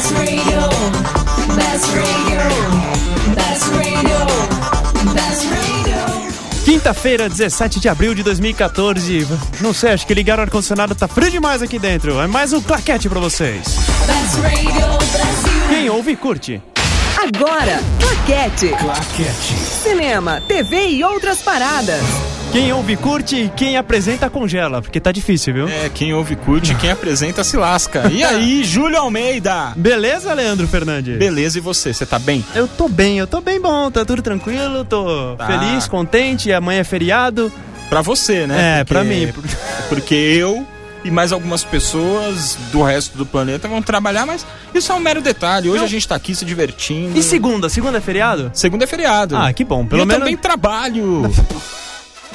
Best radio. Best radio. Best radio. Best radio. Quinta-feira, 17 de abril de 2014. Não sei, acho que ligaram o ar-condicionado, tá frio demais aqui dentro. É mais um claquete pra vocês. Best radio. Brasil. Quem ouve, curte. Agora, Claquete. Claquete. Cinema, TV e outras paradas. Quem ouve, curte e quem apresenta, congela, porque tá difícil, viu? É, quem ouve curte, quem apresenta se lasca. E aí, Júlio Almeida? Beleza, Leandro Fernandes? Beleza, e você? Você tá bem? Eu tô bem, eu tô bem bom, tá tudo tranquilo, tô Tá. feliz, contente, amanhã é feriado. Pra você, né? É, pra mim. Porque eu e mais algumas pessoas do resto do planeta vão trabalhar, mas isso é um mero detalhe. Hoje Não. a gente tá aqui se divertindo. E segunda? Segunda é feriado? Segunda é feriado. Ah, que bom, E pelo eu menos... também trabalho.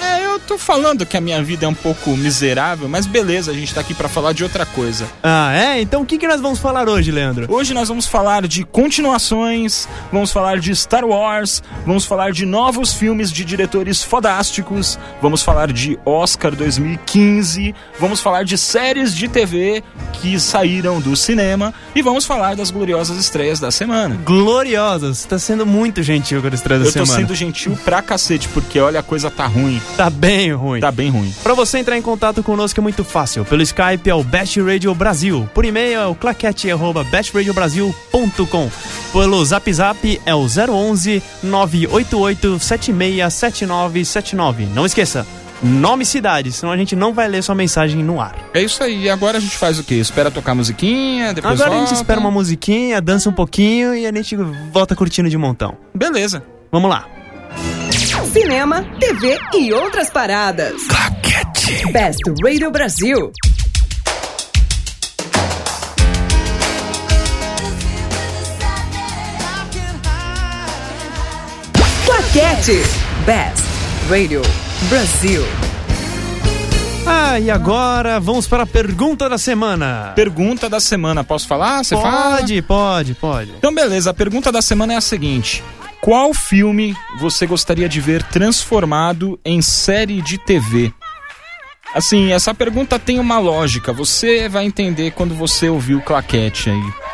É, eu tô falando que a minha vida é um pouco miserável, mas beleza, a gente tá aqui pra falar de outra coisa. Ah, é? Então o que, que nós vamos falar hoje, Leandro? Hoje nós vamos falar de continuações, vamos falar de Star Wars, vamos falar de novos filmes de diretores fodásticos, vamos falar de Oscar 2015, vamos falar de séries de TV que saíram do cinema e vamos falar das gloriosas estreias da semana. Gloriosas, tá sendo muito gentil com a estreia da Eu tô semana. sendo gentil pra cacete, porque olha, a coisa tá ruim, Tá bem ruim. tá bem ruim. Pra você entrar em contato conosco é muito fácil. Pelo Skype é o Best Radio Brasil. Por e-mail é o claquete@bestradiobrasil.com. Pelo Zap Zap é o 011 988 767979. Não esqueça, nome e cidade, senão a gente não vai ler sua mensagem no ar. É isso aí, e agora a gente faz o quê? Espera tocar musiquinha, depois Agora a gente volta? espera uma musiquinha, dança um pouquinho e a gente volta curtindo de montão. Beleza. Vamos lá. Cinema, TV e outras paradas. Claquete. Best Radio Brasil. Claquete. Best Radio Brasil. Ah, e agora vamos para a pergunta da semana. Pergunta da semana, posso falar? Você fala? Pode, pode, pode. Então, beleza, a pergunta da semana é a seguinte: Qual filme você gostaria de ver transformado em série de TV? Assim, essa pergunta tem uma lógica. Você vai entender quando você ouvir o claquete aí.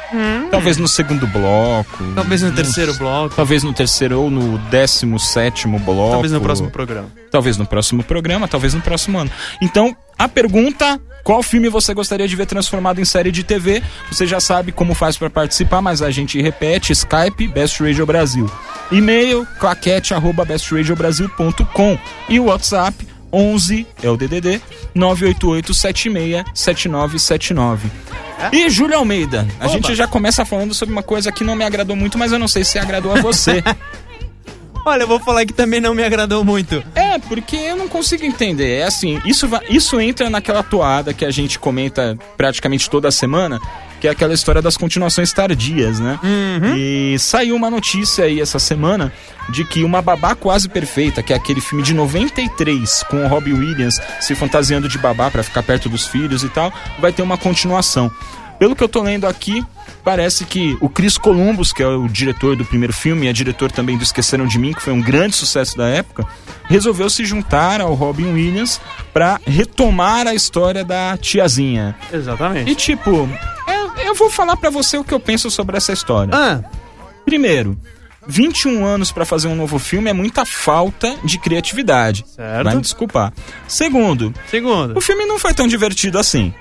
Talvez no segundo bloco. Hum. Talvez no terceiro bloco, Talvez no terceiro ou no décimo sétimo bloco. talvez no próximo programa. Talvez no próximo programa, talvez no próximo ano. Então, a pergunta: qual filme você gostaria de ver transformado em série de TV? Você já sabe como faz para participar, mas a gente repete: Skype Best Radio Brasil. E-mail claquete@bestradiobrasil.com e o WhatsApp 11 é o DDD 988 76 7979. E Júlio Almeida, a Oba. gente já começa falando sobre uma coisa que não me agradou muito, mas eu não sei se agradou a você. Olha, eu vou falar que também não me agradou muito. É, porque eu não consigo entender. É assim, isso, isso entra naquela toada que a gente comenta praticamente toda semana, que é aquela história das continuações tardias, né? E saiu uma notícia aí essa semana de que Uma Babá Quase Perfeita, que é aquele filme de 93, com o Robbie Williams se fantasiando de babá pra ficar perto dos filhos e tal, vai ter uma continuação. Pelo que eu tô lendo aqui, parece que o Chris Columbus, que é o diretor do primeiro filme e é diretor também do Esqueceram de Mim, que foi um grande sucesso da época, resolveu se juntar ao Robin Williams pra retomar a história da tiazinha. Exatamente. E tipo, eu, vou falar pra você o que eu penso sobre essa história. Ah, Primeiro, 21 anos pra fazer um novo filme é muita falta de criatividade. Certo. Vai me desculpar. Segundo, segundo. o filme não foi tão divertido assim.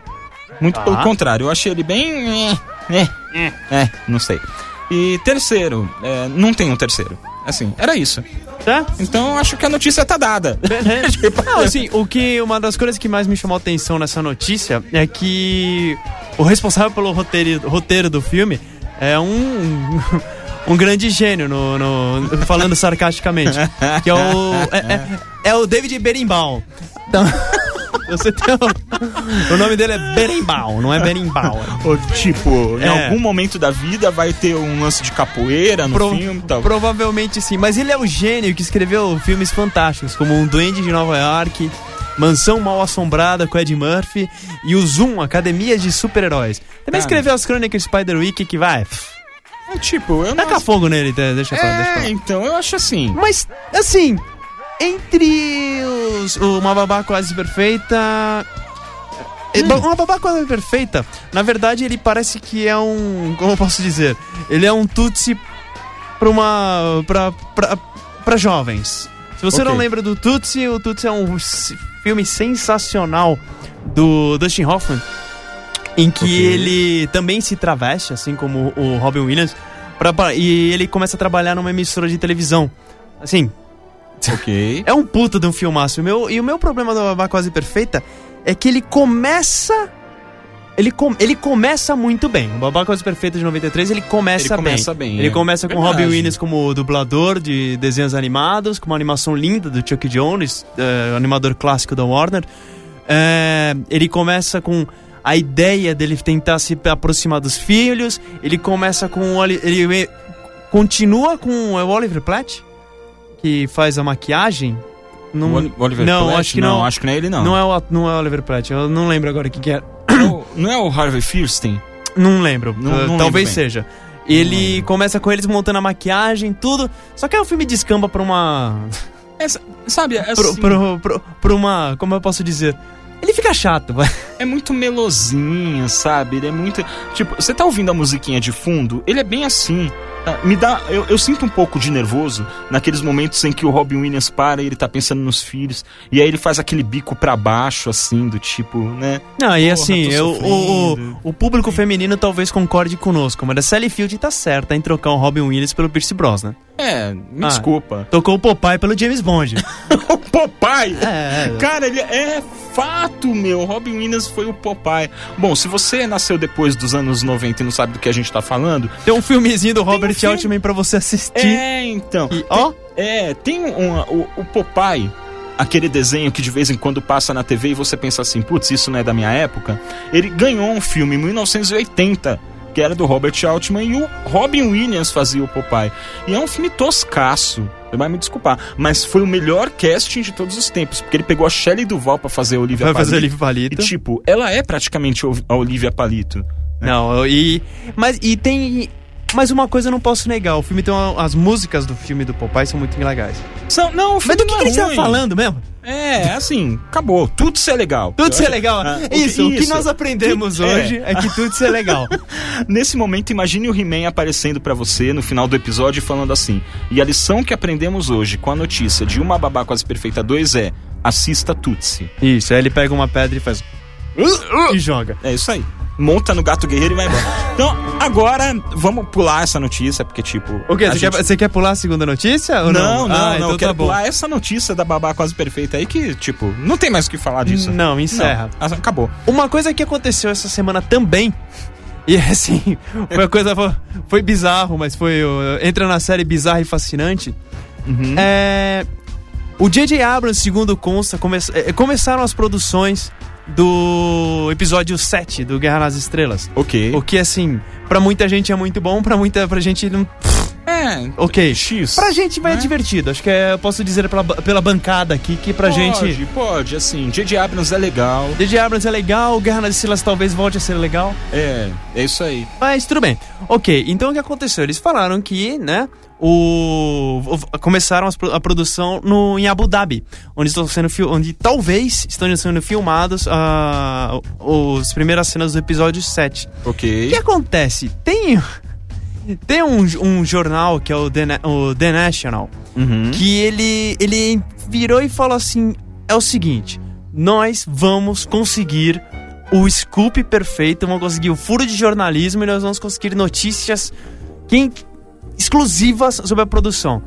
Muito Tá. pelo contrário, eu achei ele bem. É, é, é, não sei. E terceiro, é, não tem um terceiro. Assim, era isso. Tá? Então acho que a notícia tá dada. Tipo, Não, assim, o que uma das coisas que mais me chamou a atenção nessa notícia é que o responsável pelo roteiro, roteiro do filme é um um grande gênio no, no- falando sarcasticamente, que é o é, é- é o David Berenbaum. Então, você tem o, o nome dele é Berenbaum, não é Berenbaum. Ou, tipo, em É. algum momento da vida vai ter um lance de capoeira no Pro- filme e tal. Provavelmente sim, mas ele é o gênio que escreveu filmes fantásticos, como Um Duende de Nova York, Mansão Mal Assombrada com Ed Murphy e o Zoom, Academia de Super-Heróis. Também Cara. escreveu as crônicas de Spider-Week que vai. É, tipo, eu não. Taca fogo nele, tá? deixa pra, deixa pra É, lá. então, eu acho assim. Mas, assim, entre os. Uma Babá Quase Perfeita. É, ba- Uma babá quase perfeita, na verdade ele parece que é um. Como eu posso dizer? Ele é um Tutsi pra uma. pra, pra, pra jovens. Se você Ok. não lembra do Tutsi, o Tutsi é um filme sensacional do Dustin Hoffman, em que Ok. ele também se traveste, assim como o Robin Williams, pra- e ele começa a trabalhar numa emissora de televisão. Assim, Ok. é um puta de um filmaço. Meu, e o meu problema da Babá Quase Perfeita é que ele começa. Ele, com, ele começa muito bem. O Babá Quase Perfeita de 93, ele começa, Ele começa bem, Ele é. começa com Verdade. Robin Williams como dublador de desenhos animados, com uma animação linda do Chuck Jones, eh, animador clássico da Warner. É, ele começa com a ideia dele tentar se aproximar dos filhos. Ele começa com. o Oli- Ele continua com é o Oliver Platt, que faz a maquiagem. Não, O Oli- Oliver não, Platt? acho que não. acho que não é ele, não. Não é o, não é o Oliver Platt, eu não lembro agora quem que é. Não é o- não é o Harvey Fierstein? Não lembro, Não- não talvez lembro seja. Ele começa com eles montando a maquiagem, tudo. Só que aí o filme descamba pra uma. Essa- sabe, é, assim, pra uma. Como eu posso dizer? Ele fica chato, vai. é muito melosinho, sabe? Ele é muito. Tipo, você tá ouvindo a musiquinha de fundo? Ele é bem assim. Tá? Me dá. Eu, eu sinto um pouco de nervoso naqueles momentos em que o Robin Williams para e ele tá pensando nos filhos. E aí ele faz aquele bico pra baixo, assim, do tipo, né? Não, e assim, eu, o, o, o público feminino talvez concorde conosco, mas a Sally Field tá certa em trocar o Robin Williams pelo Pierce Brosnan. É, me Ah. desculpa. Tocou o Popeye pelo James Bond. o Popeye! é, Cara, ele é fato, meu. Robin Williams foi o Popeye. Bom, se você nasceu depois dos anos 90 e não sabe do que a gente tá falando, tem um filmezinho do Robert filme. Altman pra você assistir. é, então. E, ó, É, tem um, o, o Popeye, aquele desenho que de vez em quando passa na TV e você pensa assim, putz, isso não é da minha época. Ele ganhou um filme em 1980, que era do Robert Altman, e o Robin Williams fazia o Popeye. E é um filme toscaço. Você vai me desculpar, mas foi o melhor casting de todos os tempos, porque ele pegou a Shelley Duval pra fazer a Olivia vai fazer o Palito. livro palito. E tipo, ela é praticamente a Olivia Palito. Não, e. Mas e tem. Mas uma coisa eu não posso negar, o filme tem uma- as músicas do filme do Popeye são muito legais. São, não, o Mas filme do que, não que é eles estavam ruim. falando mesmo? É, assim, acabou. Tudo isso é legal. Tudo isso é legal. Ah, o isso, o que isso. nós aprendemos é. hoje é. que tudo é legal. Nesse momento, imagine o He-Man aparecendo pra você no final do episódio e falando assim: E a lição que aprendemos hoje com a notícia de Uma Babá Quase Perfeita 2 é: assista Tutsi. Isso, aí ele pega uma pedra e faz. e joga. É isso aí. Monta no gato guerreiro e vai embora. Então, agora, vamos pular essa notícia, porque, tipo. O quê? Você, gente- quer, você quer pular a segunda notícia? Ou Não, não, não, ah, não. Então eu quero tá pular essa notícia da babá quase perfeita aí que, tipo, não tem mais o que falar disso. Não, encerra. Não, acabou. Uma coisa que aconteceu essa semana também. E assim, foi uma coisa. Foi, foi bizarro, mas foi. entra na série bizarra e fascinante. Uhum. É. O J.J. Abrams, segundo consta, come- eh, começaram as produções do episódio 7 do Guerra nas Estrelas. Ok. O que, assim, pra muita gente é muito bom, pra muita pra gente não. É. Ok. X. Pra gente vai né? é divertido. Acho que é, eu posso dizer pela, pela bancada aqui que pra pode, gente. Pode, assim. J.J. Abrams é legal. J.J. Abrams é legal, Guerra nas Estrelas talvez volte a ser legal. É, é isso aí. Mas tudo bem. Ok, então o que aconteceu? Eles falaram que, né, o, o- começaram as a produção no, em Abu Dhabi, onde estão sendo onde talvez estão sendo filmados ah, os primeiras cenas do episódio 7. O Ok. que acontece? Tem tem um, um jornal que é o The, Na- o The National, Uhum. que ele ele virou e falou assim: é o seguinte, nós vamos conseguir o scoop perfeito, vamos conseguir o furo de jornalismo e nós vamos conseguir notícias quem, exclusivas sobre a produção.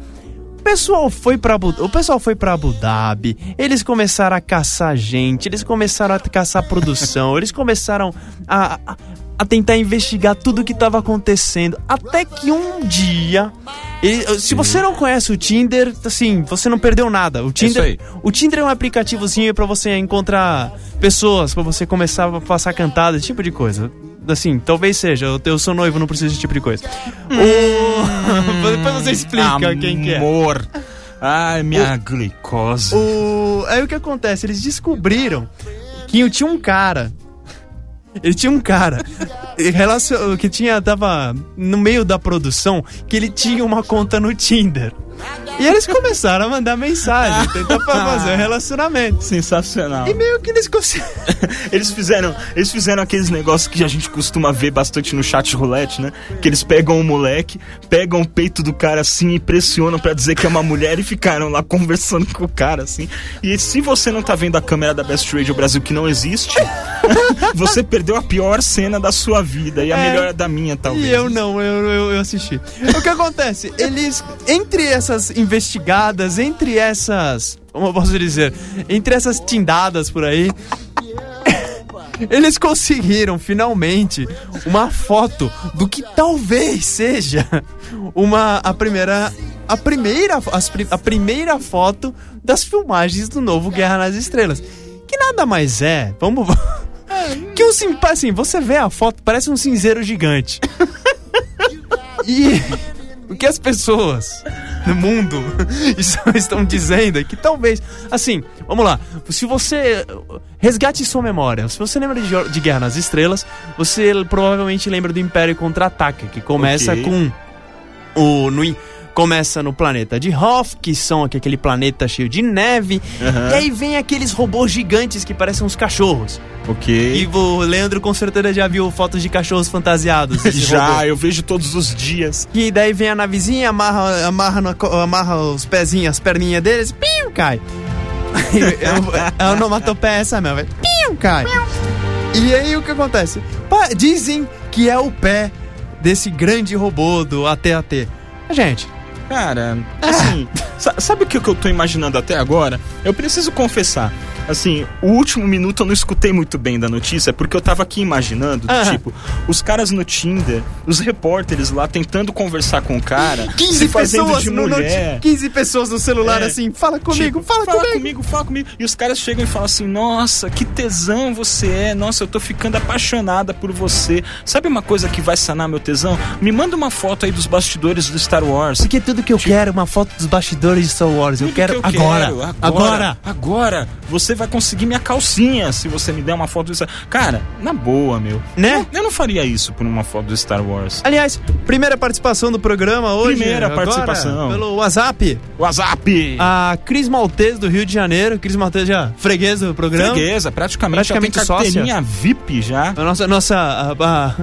O pessoal foi para o pessoal foi para Abu Dhabi, eles começaram a caçar gente, eles começaram a caçar produção, eles começaram a, a, a tentar investigar tudo o que estava acontecendo, até que um dia, ele- se você não conhece o Tinder, assim, você não perdeu nada. O Tinder, aí. o Tinder é um aplicativozinho para você encontrar pessoas, para você começar a passar cantada, esse tipo de coisa. Assim, talvez seja, eu, eu sou noivo, não preciso desse tipo de coisa. O... Depois você explica quem que é. Amor. Ai, minha glicose. O... Aí o que acontece? Eles descobriram que tinha um cara. Ele tinha um cara que tinha tava no meio da produção que ele tinha uma conta no Tinder. E eles começaram a mandar mensagem, tentar fazer um relacionamento. Sensacional. E meio que eles conseguiram. Eles fizeram, eles fizeram aqueles negócios que a gente costuma ver bastante no chat roulette, né? Que eles pegam o moleque, pegam o peito do cara assim e pressionam pra dizer que é uma mulher e ficaram lá conversando com o cara assim. E se você não tá vendo a câmera da Best Radio Brasil que não existe, você perdeu a pior cena da sua vida e a É. melhor da minha, talvez. E eu não, eu, eu, eu assisti. O que acontece? Eles, entre essas investigadas, entre essas. Como eu posso dizer? Entre essas tindadas por aí. Eles conseguiram finalmente uma foto do que talvez seja uma a primeira a primeira as a primeira foto das filmagens do novo Guerra nas Estrelas. Que nada mais é, vamos que um sim, assim, você vê a foto, parece um cinzeiro gigante. E o que as pessoas no mundo estão, dizendo é que talvez, assim, vamos lá, se você resgate sua memória, se você lembra de, de Guerra nas Estrelas, você provavelmente lembra do Império Contra-Ataca, que começa Ok. com o no, começa no planeta de Hoth, que são aquele planeta cheio de neve, Aham. e aí vem aqueles robôs gigantes que parecem uns cachorros. Ok. E o Leandro com certeza já viu fotos de cachorros fantasiados. Já, robô. eu vejo todos os dias. E daí vem a navezinha, amarra, amarra, na amarra os pezinhos, as perninhas deles, piu, cai. é a onomatopeia essa mesmo, é piu, cai. E aí o que acontece? Dizem que é o pé desse grande robô do AT-AT. Gente, Cara, assim, sa- sabe o que eu tô imaginando até agora? Eu preciso confessar. Assim, o último minuto eu não escutei muito bem da notícia, porque eu tava aqui imaginando, do tipo, os caras no Tinder, os repórteres lá tentando conversar com o cara, 15 se fazendo pessoas de no, no- mulher. 15 pessoas no celular É. assim, fala comigo, Tipo, fala, comigo. fala comigo, E os caras chegam e falam assim: Nossa, que tesão você é. Nossa, eu tô ficando apaixonada por você. Sabe uma coisa que vai sanar meu tesão? Me manda uma foto aí dos bastidores do Star Wars. Porque tudo que eu quero é uma foto dos bastidores de Star Wars. Eu quero, que agora, quero, agora. agora. Agora. Você vai conseguir minha calcinha se você me der uma foto disso. Cara, na boa, meu. Né? Eu, não- eu não faria isso por uma foto do Star Wars. Aliás, primeira participação do programa hoje. Primeira agora, participação. Pelo WhatsApp. WhatsApp! A Cris Maltese do Rio de Janeiro. Cris Maltese já freguês do programa. Freguesa, praticamente, Praticamente carteirinha VIP já. A nossa, nossa, a- a-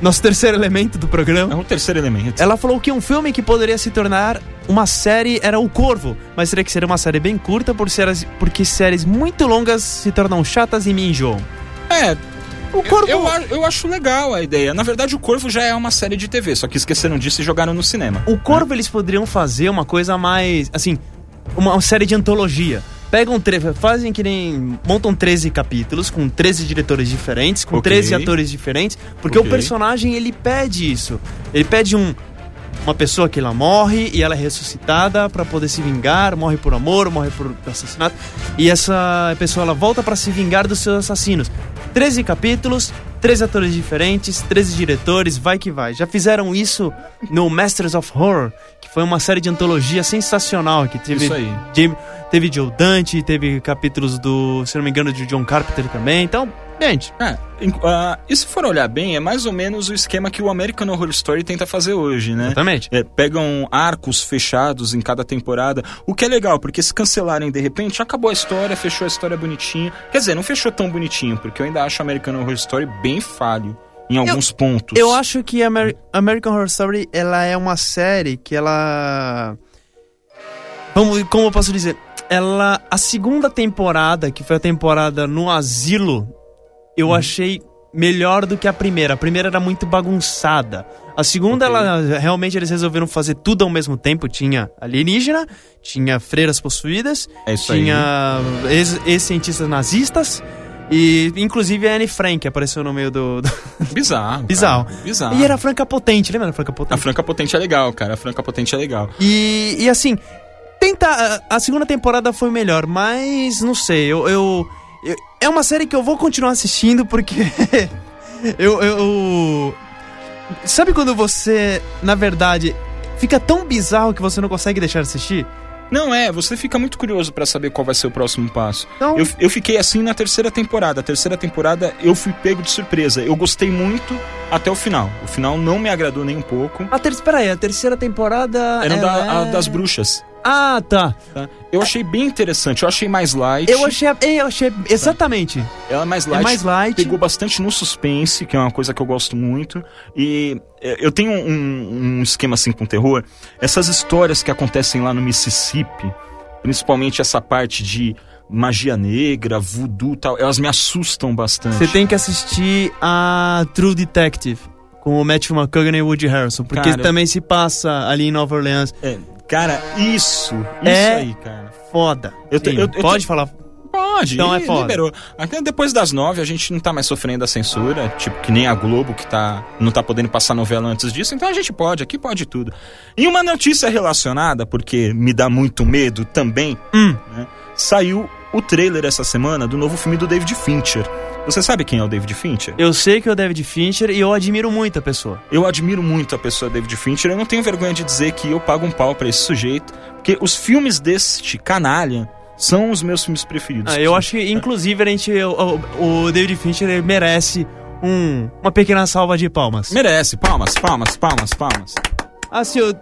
nosso terceiro elemento do É programa. o terceiro elemento. Ela falou que um filme que poderia se tornar uma série era O Corvo, mas teria que ser uma série bem curta por séries, porque séries muito longas se tornam chatas e me enjoam. É, O Corvo... Eu, a- eu acho legal a ideia. Na verdade, o Corvo já é uma série de TV, só que esqueceram disso e jogaram no cinema. O Corvo eles poderiam fazer uma coisa mais, assim, uma série de antologia. Pegam, fazem que nem, montam 13 capítulos com 13 diretores diferentes, com Ok. 13 atores diferentes, porque Ok. o personagem ele pede isso. Ele pede um uma pessoa que ela morre e ela é ressuscitada pra poder se vingar, morre por amor, morre por assassinato, e essa pessoa ela volta pra se vingar dos seus assassinos. 13 capítulos, 13 atores diferentes, 13 diretores, vai que vai. Já fizeram isso no Masters of Horror, foi uma série de antologia sensacional que teve Isso aí. Jim- teve Joe Dante, teve capítulos do, se não me engano, de John Carpenter também. Então, gente, É, ah, e se for olhar bem, é mais ou menos o esquema que o American Horror Story tenta fazer hoje, né? exatamente. É, pegam arcos fechados em cada temporada, o que é legal, porque se cancelarem de repente, acabou a história, fechou a história bonitinho. Quer dizer, não fechou tão bonitinho, porque eu ainda acho American Horror Story bem falho em alguns pontos. Eu acho que Amer- American Horror Story ela é uma série que ela Vamos, como eu posso dizer? Ela a segunda temporada, que foi a temporada no asilo, eu achei melhor do que a primeira. A primeira era muito bagunçada. A segunda, Ok. ela realmente eles resolveram fazer tudo ao mesmo tempo. Tinha alienígena, tinha freiras possuídas, É tinha ex- ex-cientistas nazistas e inclusive a Anne Frank apareceu no meio do- do, Bizarro. cara. Bizarro. Bizarro. e era a Franca Potente, lembra da Franca A Potente? Franca Potente é legal, cara. A Franca Potente é legal. E, e assim, tenta. A, a segunda temporada foi melhor, mas não sei, eu, eu, eu- É uma série que eu vou continuar assistindo porque. eu, eu. Sabe quando você, na verdade, fica tão bizarro que você não consegue deixar de assistir? Não é, você fica muito curioso pra saber qual vai ser o próximo passo. Então- Eu, eu fiquei assim na terceira temporada. A terceira temporada eu fui pego de surpresa. Eu gostei muito até o final. O final não me agradou nem um pouco. A ter... Espera aí, a terceira temporada. Era da, ela a é- das bruxas. Ah, tá. tá? Eu achei bem interessante. Eu achei mais light. Eu achei. Eu achei. Exatamente. Ela é mais light. mais light. Pegou bastante no suspense, que é uma coisa que eu gosto muito. E é, eu tenho um, um esquema assim com terror. Essas histórias que acontecem lá no Mississippi, principalmente essa parte de magia negra, voodoo e tal, elas me assustam bastante. Você tem que assistir a True Detective. Com o Matthew McConaughey e Woody Harrelson. Porque Cara, também se passa ali em Nova Orleans. É, cara, isso. Isso É- aí, cara. Foda. Eu te- Sim, eu- Pode falar. Pode, Então é foda. liberou. Até depois das nove a gente não tá mais sofrendo a censura, tipo que nem a Globo que tá, não tá podendo passar novela antes disso, então a gente pode, aqui pode tudo. E uma notícia relacionada, porque me dá muito medo também, Hum. né, saiu o trailer essa semana do novo filme do David Fincher. Você sabe quem é o David Fincher? Eu sei que é o David Fincher e eu admiro muito a pessoa. Eu admiro muito a pessoa David Fincher. Eu não tenho vergonha de dizer que eu pago um pau pra esse sujeito, porque os filmes deste canalha são os meus filmes preferidos. Ah, eu acho que, inclusive, a gente, o, o David Fincher merece um, uma pequena salva de palmas. Merece, palmas, palmas, palmas, palmas. Assim, eu,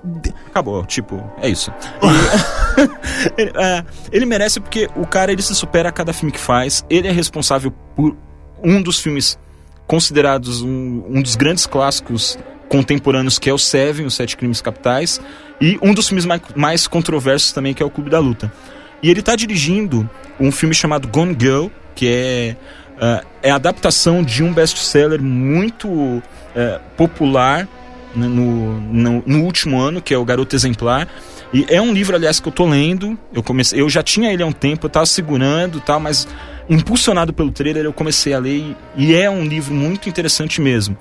Acabou, tipo, é isso. Ele, é, ele merece porque o cara ele se supera a cada filme que faz. Ele é responsável por um dos filmes considerados um, um dos grandes clássicos contemporâneos, que é o Seven, Os Sete Crimes Capitais, e um dos filmes mais, mais controversos também, que é o Clube da Luta. E ele tá dirigindo um filme chamado Gone Girl, que é, é, é a adaptação de um best-seller muito é, popular no, no, no último ano, que é o Garoto Exemplar. E é um livro, aliás, que eu tô lendo. Eu comecei, eu já tinha ele há um tempo, eu tava segurando tal, mas impulsionado pelo trailer eu comecei a ler e, é um livro muito interessante mesmo.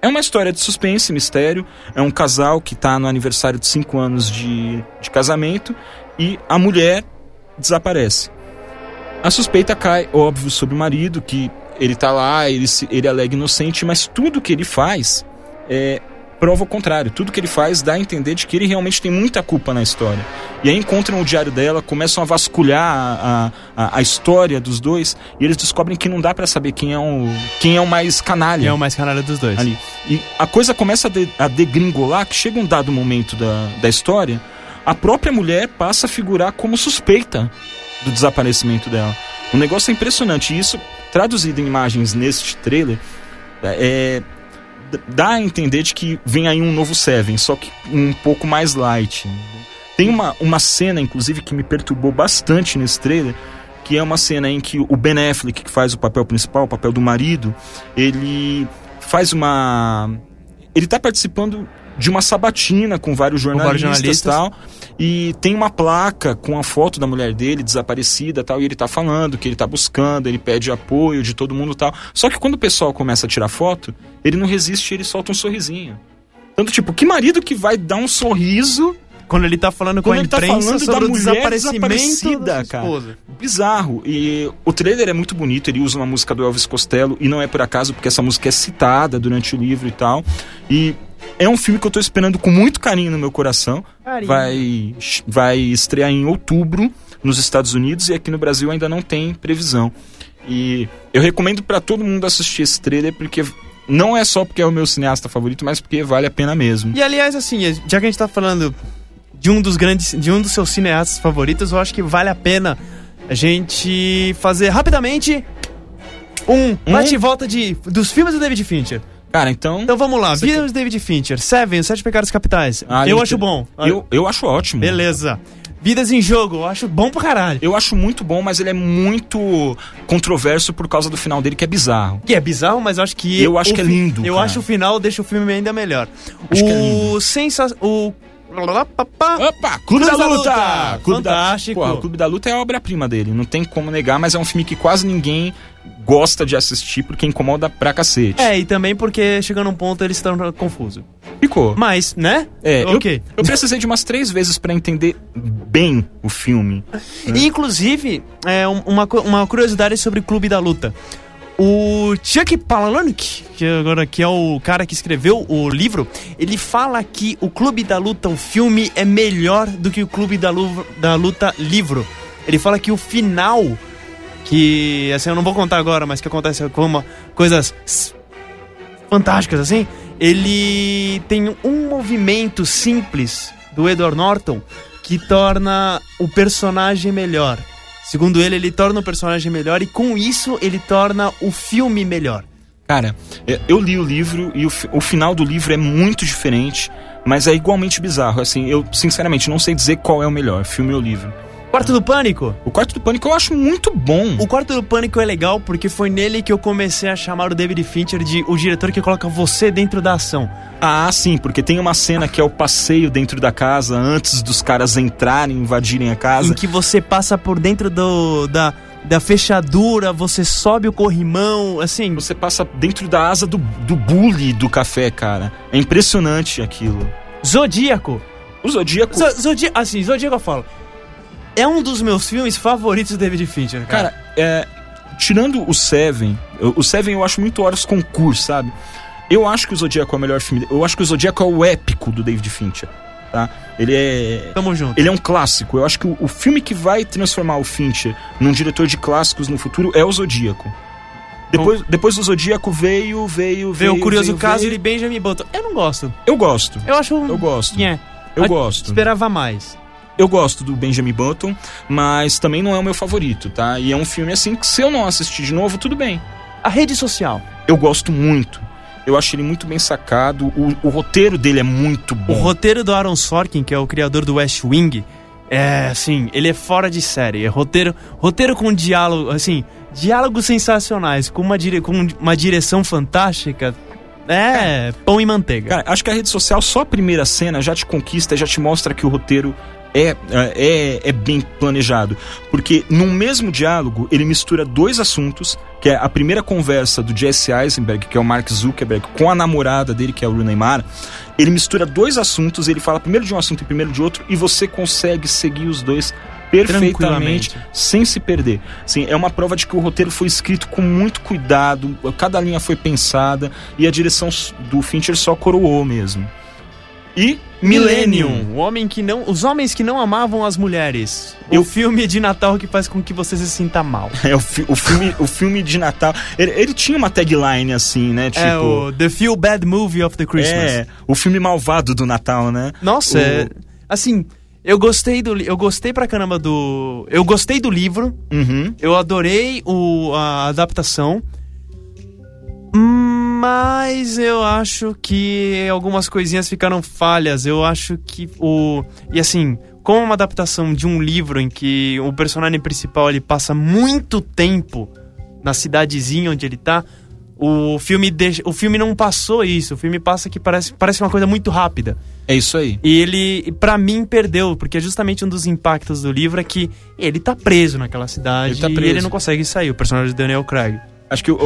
É uma história de suspense, mistério. É um casal que tá no aniversário de 5 anos de, de casamento e a mulher desaparece. A suspeita cai, óbvio, sobre o marido, que ele tá lá, ele, se, ele alega inocente, mas tudo que ele faz é, prova o contrário. Tudo que ele faz dá a entender de que ele realmente tem muita culpa na história. E aí encontram o diário dela, começam a vasculhar a, a, a história dos dois, e eles descobrem que não dá pra saber quem é o, quem é o mais canalha que é o mais canalha dos dois. ali. E a coisa começa a, de, a degringolar, que chega um dado momento da, da história, a própria mulher passa a figurar como suspeita do desaparecimento dela. O negócio é impressionante. E isso, traduzido em imagens neste trailer, é, dá a entender de que vem aí um novo Seven, só que um pouco mais light. Tem uma, uma cena, inclusive, que me perturbou bastante nesse trailer, que é uma cena em que o Ben Affleck, que faz o papel principal, o papel do marido, ele faz uma... Ele tá participando de uma sabatina com vários vários jornalistas e jornalistas. tal, e tem uma placa com a foto da mulher dele desaparecida e tal, e ele tá falando que ele tá buscando, ele pede apoio de todo mundo e tal. Só que quando o pessoal começa a tirar foto, ele não resiste, ele solta um sorrisinho. Tanto tipo, que marido que vai dar um sorriso Quando ele tá falando com a ele tá imprensa falando sobre da o mulher desaparecimento desaparecida, da cara. bizarro. E o trailer é muito bonito, ele usa uma música do Elvis Costello, e não é por acaso, porque essa música é citada durante o livro e tal. E é um filme que eu tô esperando com muito carinho no meu coração. Carinho. Vai, vai estrear em outubro nos Estados Unidos e aqui no Brasil ainda não tem previsão. E eu recomendo pra todo mundo assistir esse trailer, porque não é só porque é o meu cineasta favorito, mas porque vale a pena mesmo. E aliás, assim, já que a gente tá falando de um dos grandes, de um dos seus cineastas favoritos, eu acho que vale a pena a gente fazer rapidamente um bate e volta de, dos filmes do David Fincher. Cara, então. Então vamos lá, do David Fincher, Seven, Os Sete Pecados Capitais. Ah, eu acho bom. Eu, eu acho ótimo. Beleza. Vidas em Jogo, eu acho bom pra caralho. Eu acho muito bom, mas ele é muito controverso por causa do final dele, que é bizarro. Que é bizarro, mas eu acho que. Eu acho o que é lindo, Eu cara. acho o final deixa o filme ainda melhor. Acho que é o lindo. sensa... O. Opa! Clube, da, Luta! Clube da- Fantástico. Porra, o Clube da Luta é a obra-prima dele, não tem como negar, mas é um filme que quase ninguém gosta de assistir porque incomoda pra cacete. É, e também porque chegando num ponto eles estão confusos. Ficou. Mas, né? É, eu- ok. eu, precisei de umas três vezes pra entender bem o filme. E, inclusive, é, um- uma, uma curiosidade sobre o Clube da Luta. O Chuck Palahniuk, que agora que é o cara que escreveu o livro, ele fala que o Clube da Luta, o filme, é melhor do que o Clube da, Lu- da Luta livro. Ele fala que o final, que assim eu não vou contar agora, mas que acontece com uma, coisas fantásticas assim, ele tem um movimento simples do Edward Norton que torna o personagem melhor. Segundo ele, ele torna o personagem melhor e com isso ele torna o filme melhor. Cara, é, eu li o livro e o, o final do livro é muito diferente, mas é igualmente bizarro. Assim, eu sinceramente não sei dizer qual é o melhor, filme ou livro. Quarto do Pânico. O Quarto do Pânico eu acho muito bom. O Quarto do Pânico é legal porque foi nele que eu comecei a chamar o David Fincher de o diretor que coloca você dentro da ação. Ah, sim, porque tem uma cena que é o passeio dentro da casa antes dos caras entrarem, invadirem a casa. Em que você passa por dentro do, da, da fechadura, você sobe o corrimão, assim. Você passa dentro da asa do, do bully do café, cara. É impressionante aquilo. Zodíaco. O Zodíaco. Zo- Zodi assim, Zodíaco eu falo. É um dos meus filmes favoritos do David Fincher, cara. Cara, é, tirando o Seven, eu- o Seven eu acho muito horas concurso, sabe? Eu acho que o Zodíaco é o melhor filme. Eu acho que o Zodíaco é o épico do David Fincher, tá? Ele é. Tamo junto. Ele é um clássico. Eu acho que o, o filme que vai transformar o Fincher num diretor de clássicos no futuro é o Zodíaco. Depois, depois do Zodíaco veio, veio, Vê veio. o curioso veio, caso veio. de Benjamin Button. Eu não gosto. Eu gosto. Eu acho. Eu gosto. É. Eu A- gosto. Esperava mais. Eu gosto do Benjamin Button, mas também não é o meu favorito, tá? E é um filme assim que se eu não assistir de novo, tudo bem. A rede social. Eu gosto muito. Eu acho ele muito bem sacado. O, o roteiro dele é muito O bom. roteiro do Aaron Sorkin, que é o criador do West Wing, é assim, ele é fora de série. É roteiro, roteiro com diálogo, assim, diálogos sensacionais, com uma, dire, com uma direção fantástica. É, pão e manteiga. Cara, acho que a rede social, só a primeira cena já te conquista, já te mostra que o roteiro é, é, é bem planejado. Porque num mesmo diálogo, ele mistura dois assuntos, que é a primeira conversa do Jesse Eisenberg, que é o Mark Zuckerberg, com a namorada dele, que é o Rooney Mara. Ele mistura dois assuntos, ele fala primeiro de um assunto e primeiro de outro, e você consegue seguir os dois perfeitamente, sem se perder. Sim, é uma prova de que o roteiro foi escrito com muito cuidado, cada linha foi pensada e a direção do Fincher só coroou mesmo. E Millennium. O homem que não, os homens que não amavam as mulheres. Eu- O filme de Natal que faz com que você se sinta mal. É o, fi- o filme, o filme de Natal. Ele, ele tinha uma tagline assim, né? Tipo. é o The Feel Bad Movie of the Christmas. é, o filme malvado do Natal, né? Nossa, O- é, assim, eu gostei do, eu gostei pra caramba do, eu gostei do livro. Uhum. Eu adorei o, a adaptação. Mas eu acho que algumas coisinhas ficaram falhas. Eu acho que o. E assim, como uma adaptação de um livro em que o personagem principal ele passa muito tempo na cidadezinha onde ele tá, o filme, deixa, o filme não passou isso. O filme passa que parece, parece uma coisa muito rápida. É isso aí. E ele, pra mim, perdeu, porque é justamente um dos impactos do livro é que ele tá preso naquela cidade Ele tá e preso. ele não consegue sair, o personagem de Daniel Craig. Acho que. uh,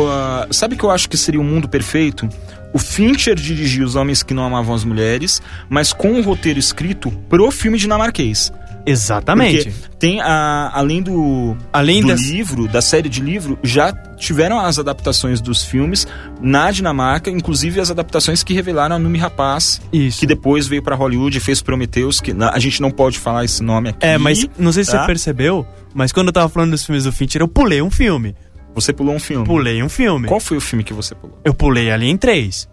sabe que eu acho que seria o mundo perfeito? O Fincher dirigiu Os Homens que Não Amavam as Mulheres, mas com o roteiro escrito pro filme dinamarquês. Exatamente. Porque tem a, além do, Além do das- livro, da série de livro, já tiveram as adaptações dos filmes na Dinamarca, inclusive as adaptações que revelaram a Numi Rapaz, Isso. que depois veio pra Hollywood e fez Prometheus, que a gente não pode falar esse nome aqui. É, mas não sei se tá? você percebeu, mas quando eu tava falando dos filmes do Fincher, eu pulei um filme. Você pulou um filme. Pulei um filme. Qual foi o filme que você pulou? Eu pulei Alien 3.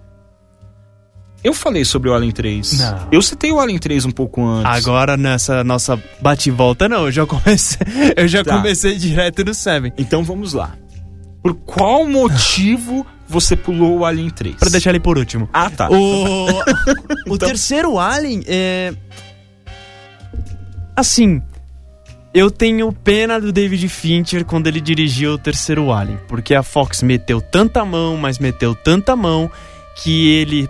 Eu falei sobre o Alien 3. Não. Eu citei o Alien 3 um pouco antes. Agora, nessa nossa bate-volta, não. Eu já comecei, eu já Tá. comecei direto no Seven. Então vamos lá. Por qual motivo você pulou o Alien 3? Pra deixar ele por último. Ah, tá. O, o Então- terceiro Alien é. Assim. Eu tenho pena do David Fincher quando ele dirigiu o terceiro Alien. Porque a Fox meteu tanta mão, mas meteu tanta mão, que ele,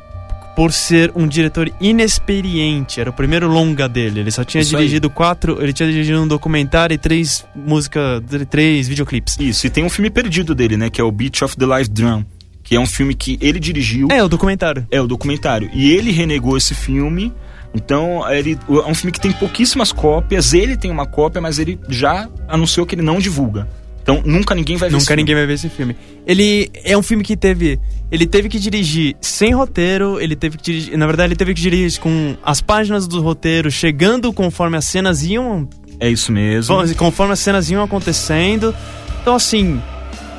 por ser um diretor inexperiente, era o primeiro longa dele. Ele só tinha Isso aí. dirigido quatro. Ele tinha dirigido um documentário e três música, três videoclipes. Isso, e tem um filme perdido dele, né? Que é o Beach of the Live Drum. Que é um filme que ele dirigiu. É, o documentário. É o documentário. E ele renegou esse filme. Então, ele, é um filme que tem pouquíssimas cópias. Ele tem uma cópia, mas ele já anunciou que ele não divulga. Então nunca ninguém vai ver esse Nunca filme. ninguém vai ver esse filme. Ele é um filme que teve. Ele teve que dirigir sem roteiro, ele teve que dirigir. Na verdade, ele teve que dirigir com as páginas do roteiro chegando conforme as cenas iam. É isso mesmo. Conforme as cenas iam acontecendo. Então, assim,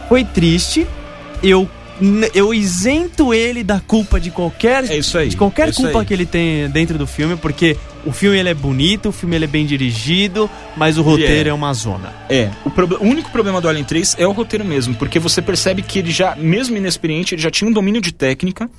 foi triste. Eu. Eu isento ele da culpa de qualquer É isso aí, de qualquer é isso culpa aí. que ele tem dentro do filme, porque o filme ele é bonito, o filme ele é bem dirigido, mas o roteiro é. é uma zona. É, o, proble- o único problema do Alien 3 é o roteiro mesmo, porque você percebe que ele já, mesmo inexperiente, ele já tinha um domínio de técnica,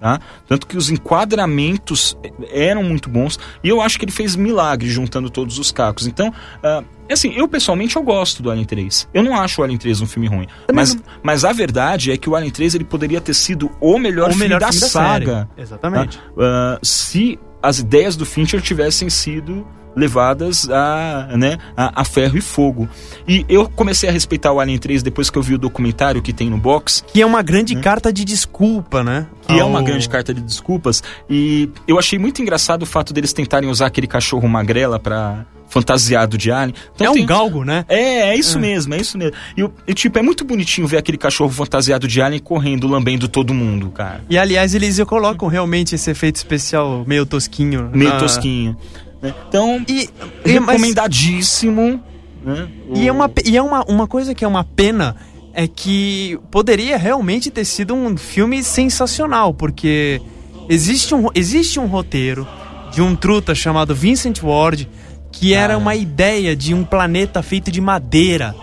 tá? Tanto que os enquadramentos eram muito bons, e eu acho que ele fez milagre juntando todos os cacos. Então, ah, assim, eu pessoalmente eu gosto do Alien 3. Eu não acho o Alien 3 um filme ruim. Mas, mas a verdade é que o Alien 3 ele poderia ter sido o melhor, o filme, melhor da filme da saga. série. Exatamente. tá? Ah, se as ideias do Fincher tivessem sido levadas a, né, a, a ferro e fogo. E eu comecei a respeitar o Alien 3 depois que eu vi o documentário que tem no box, Que é uma grande carta de desculpa, né? que é uma grande carta de desculpas. E eu achei muito engraçado o fato deles tentarem usar aquele cachorro magrela pra fantasiado de Alien. Então é um tem- galgo, né? É, é isso mesmo, é isso mesmo. E, o- e, tipo, é muito bonitinho ver aquele cachorro fantasiado de Alien correndo, lambendo todo mundo, cara. E aliás, eles colocam realmente esse efeito especial meio tosquinho. Meio na- tosquinho. Né? Então, E, e, mas- recomendadíssimo. né? e é, uma, e é uma, uma coisa que é uma pena é que poderia realmente ter sido um filme sensacional, porque existe um, existe um roteiro de um truta chamado Vincent Ward que era Cara. uma ideia de um planeta feito de madeira.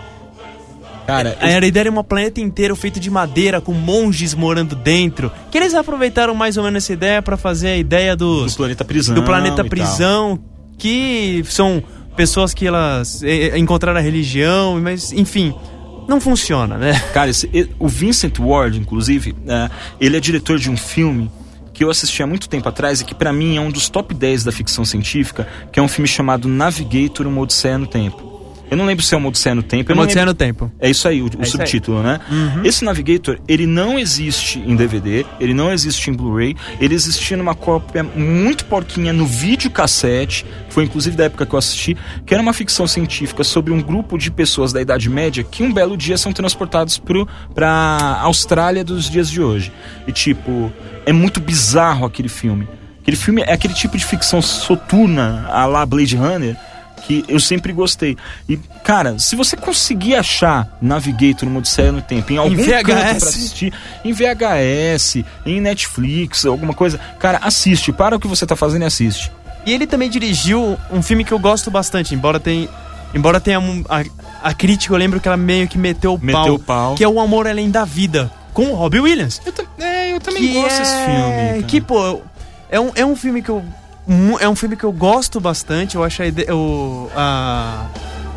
Cara, a ideia de um planeta inteiro feito de madeira, com monges morando dentro. Que eles aproveitaram mais ou menos essa ideia pra fazer a ideia do dos, planeta prisão. do planeta prisão, que são pessoas que elas eh, encontraram a religião, mas enfim, não funciona, né? Cara, esse- o Vincent Ward, inclusive, é, ele é diretor de um filme que eu assisti há muito tempo atrás e que pra mim é um dos top 10 da ficção científica, que é um filme chamado Navigator, Uma Odisseia no Tempo. Eu não lembro se é Uma Odisseia no Tempo. lembro- no tempo. É isso aí, o, o aí. subtítulo, né? Esse Navigator, ele não existe em DVD, ele não existe em Blu-ray, ele existia numa cópia muito porquinha no videocassete, que foi inclusive da época que eu assisti, que era uma ficção científica sobre um grupo de pessoas da Idade Média que um belo dia são transportados pro, pra Austrália dos dias de hoje. E tipo, é muito bizarro aquele filme. Aquele filme é aquele tipo de ficção soturna, a lá Blade Runner, que eu sempre gostei. E, cara, se você conseguir achar Navigator no Odisseia no Tempo em algum VHS. canto pra assistir, em VHS, em Netflix, alguma coisa, cara, assiste. Para o que você tá fazendo e assiste. E ele também dirigiu um filme que eu gosto bastante, embora tenha, embora tenha a, a crítica, eu lembro que ela meio que meteu o Meteu pau, o pau. que é O Amor Além da Vida, com o Robbie Williams. Eu, é, eu também que gosto é... desse filme. cara. Que, pô, é um, é um filme que eu. É um filme que eu gosto bastante. Eu acho a, ide- o, a,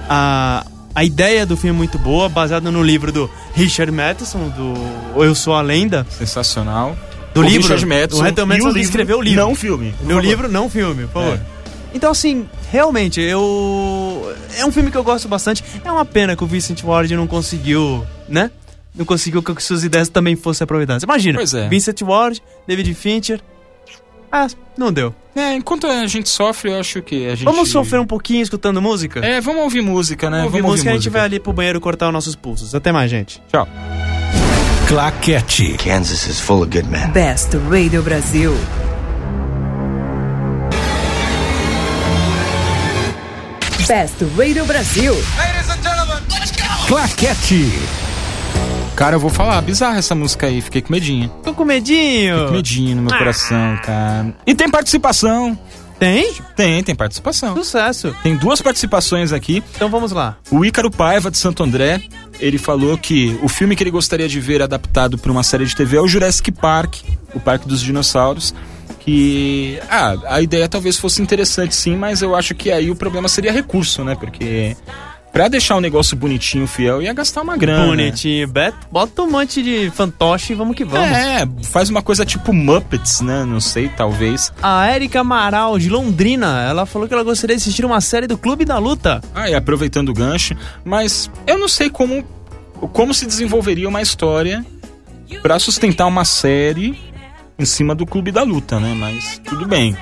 a, a ideia do filme muito boa, baseado no livro do Richard Matheson, do Eu Sou a Lenda. Sensacional. Do O livro. Richard Madison o Richard livro, escreveu o livro. Não filme. favor. livro, não filme, por favor. É. Então, assim, realmente, eu. É um filme que eu gosto bastante. É uma pena que o Vincent Ward não conseguiu, né? Não conseguiu que suas ideias também fossem aproveitadas. Imagina, Pois é. Vincent Ward, David Fincher. Ah, não deu. É, enquanto a gente sofre, eu acho que a gente... Vamos sofrer um pouquinho escutando música? É, vamos ouvir música, né? Vamos ouvir música e a gente vai ali pro banheiro cortar os nossos pulsos. Até mais, gente. Tchau. Claquete. Kansas is full of good men. Best Radio Brasil. Best Radio Brasil. Claquete. Cara, eu vou falar, bizarra essa música aí, fiquei com medinho. Tô com medinho. Com medinho no meu coração, cara. E tem participação. Tem? Tem, tem participação. Sucesso. Tem duas participações aqui. Então vamos lá. O Ícaro Paiva, de Santo André, ele falou que o filme que ele gostaria de ver adaptado para uma série de TV é o Jurassic Park, o Parque dos Dinossauros. Que. Ah, a ideia talvez fosse interessante sim, mas eu acho que aí o problema seria recurso, né? Porque. Pra deixar o negócio bonitinho, fiel, ia gastar uma grana. Bonitinho. Bota um monte de fantoche e vamos que vamos. É, faz uma coisa tipo Muppets, né? Não sei, talvez. A Érica Amaral, de Londrina, ela falou que ela gostaria de assistir uma série do Clube da Luta. Ah, e aproveitando o gancho, mas eu não sei como como se desenvolveria uma história pra sustentar uma série em cima do Clube da Luta, né? Mas tudo bem.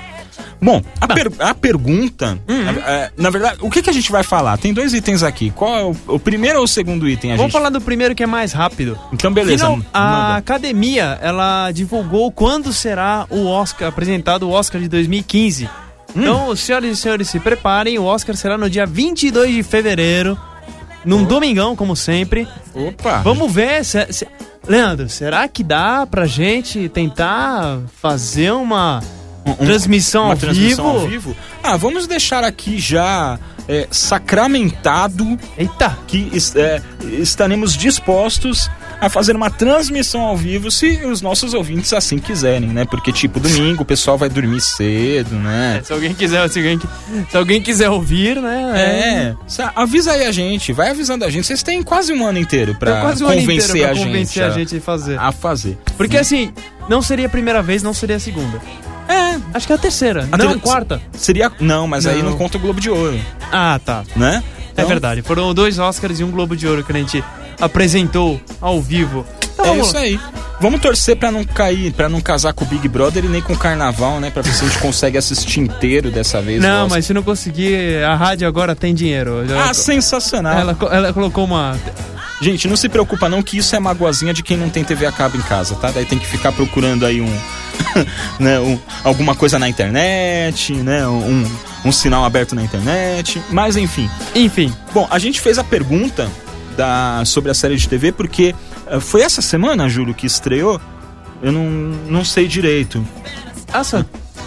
Bom, a, per- a pergunta. Na, é, na verdade, o que, que a gente vai falar? Tem dois itens aqui. Qual é o, o primeiro ou o segundo item? A Vamos gente... falar do primeiro que é mais rápido. Então, beleza. Final- a academia, ela divulgou quando será o Oscar, apresentado o Oscar de 2015. Hum. Então, senhoras e senhores, se preparem, o Oscar será no dia 22 de fevereiro, num domingão, como sempre. Opa! Vamos ver se, se- Leandro, será que dá pra gente tentar fazer uma Um- transmissão, uma ao, transmissão vivo? ao vivo? Ah, vamos deixar aqui já é, sacramentado Eita! que é, estaremos dispostos a fazer uma transmissão ao vivo se os nossos ouvintes assim quiserem, né? Porque, tipo, domingo o pessoal vai dormir cedo, né? Se alguém quiser, se alguém, se alguém quiser ouvir, né? É, sa- avisa aí a gente, vai avisando a gente. Vocês têm quase um ano inteiro pra quase um ano convencer, inteiro pra a, convencer gente a gente a fazer. a fazer. Porque assim, não seria a primeira vez, não seria a segunda. É, Acho que é a terceira. A não, ter- quarta. seria. Não, mas aí Não. não conta o Globo de Ouro, Ah, tá. né? É verdade. Foram dois Oscars e um Globo de Ouro que a gente apresentou ao vivo. Então, É isso aí. Vamos torcer pra não cair, pra não casar com o Big Brother e nem com o Carnaval, né? Pra ver se a gente consegue assistir inteiro dessa vez. Não, Nossa. mas se não conseguir, a rádio agora tem dinheiro. Já- Ah, sensacional. ela, ela colocou uma. Gente, não se preocupa não que isso é magoazinha de quem não tem TV a cabo em casa, tá? Daí tem que ficar procurando aí um, né, um- alguma coisa na internet, né? Um, um sinal aberto na internet. Mas enfim. Enfim, Bom, a gente fez a pergunta da, sobre a série de TV porque eh, foi essa semana, Júlio, que estreou? Eu não, não sei direito. essa.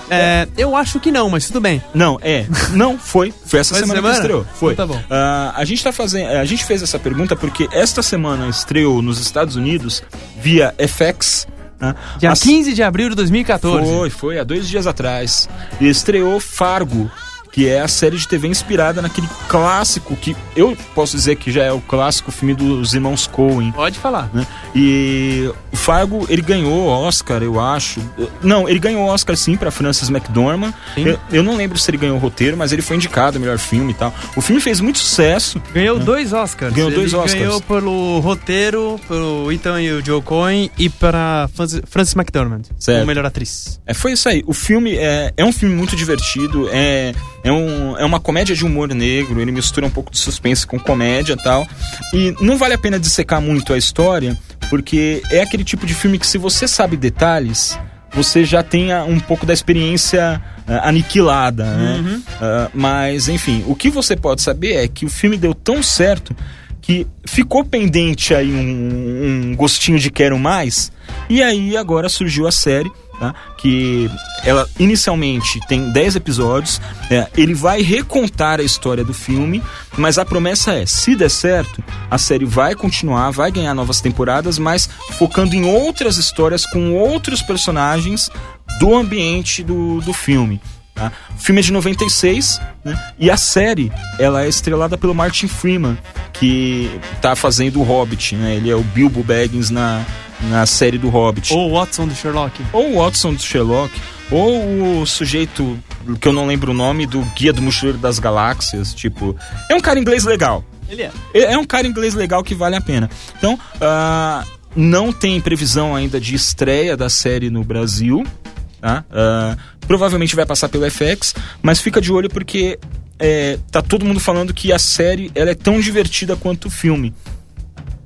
É, eu acho que não, mas tudo bem. Não, é. Não, foi. Foi essa Foi semana, semana? que estreou. Foi. Então tá bom. Ah, a gente tá fazendo. A gente fez essa pergunta porque esta semana estreou nos Estados Unidos via FX. Né, Dia a- 15 de abril de 2014. Foi, foi, há dois dias atrás. E estreou Fargo, que é a série de TV inspirada naquele clássico que eu posso dizer que já é o clássico filme dos irmãos Coen. Pode falar. né? E o Fargo, ele ganhou Oscar, eu acho. Não, ele ganhou Oscar sim pra Francis McDormand. Eu, eu não lembro se ele ganhou o roteiro, mas ele foi indicado melhor filme e tal. O filme fez muito sucesso. Ganhou dois Oscars. Ganhou dois Ele Oscars. Ganhou pelo roteiro, pelo Ethan e o Joe Coen e para Frances McDormand, Certo. como melhor atriz. É, foi isso aí. O filme é, é um filme muito divertido, é, é, um, é uma comédia de humor negro, ele mistura um pouco de suspense com comédia e tal. E não vale a pena dissecar muito a história, porque é aquele tipo de filme que se você sabe detalhes, você já tem a- um pouco da experiência ah, aniquilada, né? Ah, mas, enfim, o que você pode saber é que o filme deu tão certo que ficou pendente aí um, um gostinho de quero mais, e aí agora surgiu a série, tá? que ela inicialmente tem 10 episódios, é, ele vai recontar a história do filme, mas a promessa é, se der certo, a série vai continuar, vai ganhar novas temporadas, mas focando em outras histórias com outros personagens do ambiente do, do filme. Tá? O filme é de 96, né? E a série, ela é estrelada pelo Martin Freeman, que tá fazendo o Hobbit, né? Ele é o Bilbo Baggins na, na série do Hobbit. Ou Watson do Sherlock. Ou o Watson do Sherlock, ou o sujeito que eu não lembro o nome do Guia do Mochileiro das Galáxias, tipo... É um cara inglês legal. Ele é. É é um cara inglês legal que vale a pena. Então, ah, não tem previsão ainda de estreia da série no Brasil. Tá? Ah, provavelmente vai passar pelo FX, mas fica de olho porque é, tá todo mundo falando que a série ela é tão divertida quanto o filme.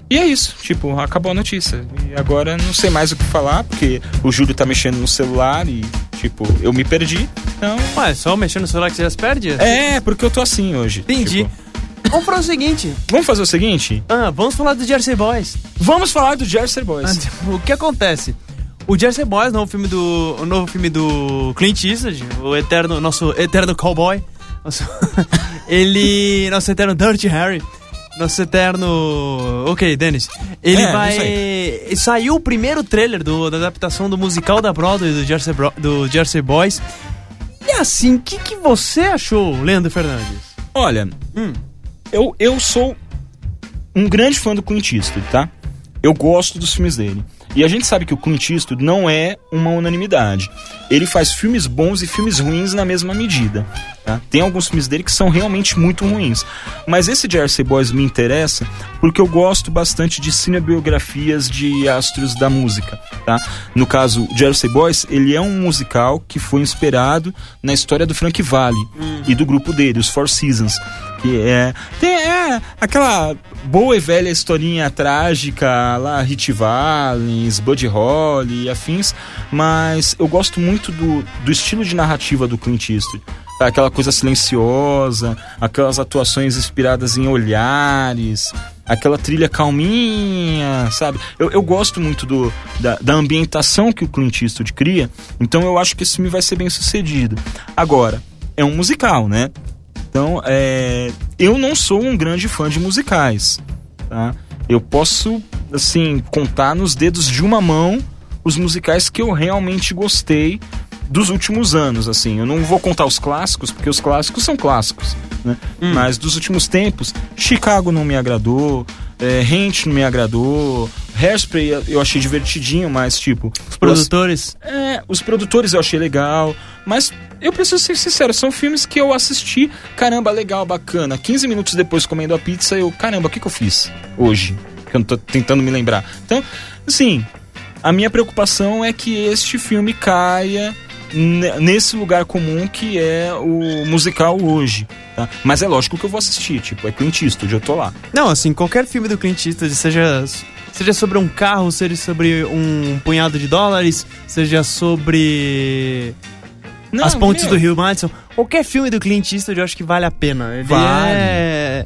E é isso, tipo, acabou a notícia. E agora não sei mais o que falar, porque o Júlio tá mexendo no celular e, tipo, eu me perdi. Então. Ué, só mexendo no celular que você já se perde? É, porque eu tô assim hoje. Entendi. Tipo, Vamos para o seguinte. vamos fazer o seguinte? Ah, vamos falar do Jersey Boys. Vamos falar do Jersey Boys. O que acontece? O Jersey Boys, novo filme do, o novo filme do Clint Eastwood, o eterno, nosso eterno cowboy, nosso, ele, nosso eterno Dirty Harry, nosso eterno, ok, Dennis, ele É, vai, saiu o primeiro trailer do, da adaptação do musical da Broadway do Jersey, Bro- do Jersey Boys. E assim, o que, que você achou, Leandro Fernandes? Olha, Hum. eu, eu sou um grande fã do Clint Eastwood, tá? Eu gosto dos filmes dele. E a gente sabe que o Clint Eastwood não é uma unanimidade. Ele faz filmes bons e filmes ruins na mesma medida. tá? Tem alguns filmes dele que são realmente muito ruins. Mas esse Jersey Boys me interessa porque eu gosto bastante de cinebiografias de astros da música. Tá? No caso, Jersey Boys, ele é um musical que foi inspirado na história do Frank Valli e do grupo dele, os Four Seasons. Que é, tem, é aquela boa e velha historinha trágica lá, Hit Valens, Buddy Holly e afins, mas eu gosto muito do, do estilo de narrativa do Clint Eastwood. Tá, Aquela coisa silenciosa, aquelas atuações inspiradas em olhares, aquela trilha calminha, sabe? Eu, eu gosto muito do, da, da ambientação que o Clint Eastwood cria, então eu acho que esse filme vai ser bem sucedido. Agora, é um musical, né? Então, é, eu não sou um grande fã de musicais, tá? Eu posso, assim, contar nos dedos de uma mão os musicais que eu realmente gostei dos últimos anos, assim. Eu não vou contar os clássicos, porque os clássicos são clássicos, né? Mas dos últimos tempos, Chicago não me agradou, é, Rent não me agradou, Hairspray eu achei divertidinho, mas tipo... Os produtores. É, os produtores eu achei legal, mas eu preciso ser sincero, são filmes que eu assisti, caramba, legal, bacana. 15 minutos depois comendo a pizza, eu, caramba, o que, que eu fiz hoje? Que eu não tô tentando me lembrar. Então, assim, a minha preocupação é que este filme caia nesse lugar comum que é o musical hoje. Tá? Mas é lógico que eu vou assistir, tipo, é Clint Eastwood, eu tô lá. Não, assim, qualquer filme do Clint Eastwood, seja, seja sobre um carro, seja sobre um punhado de dólares, seja sobre Não, as pontes meu, do Rio Madison, qualquer filme do Clint Eastwood eu acho que vale a pena. Ele Vale. é...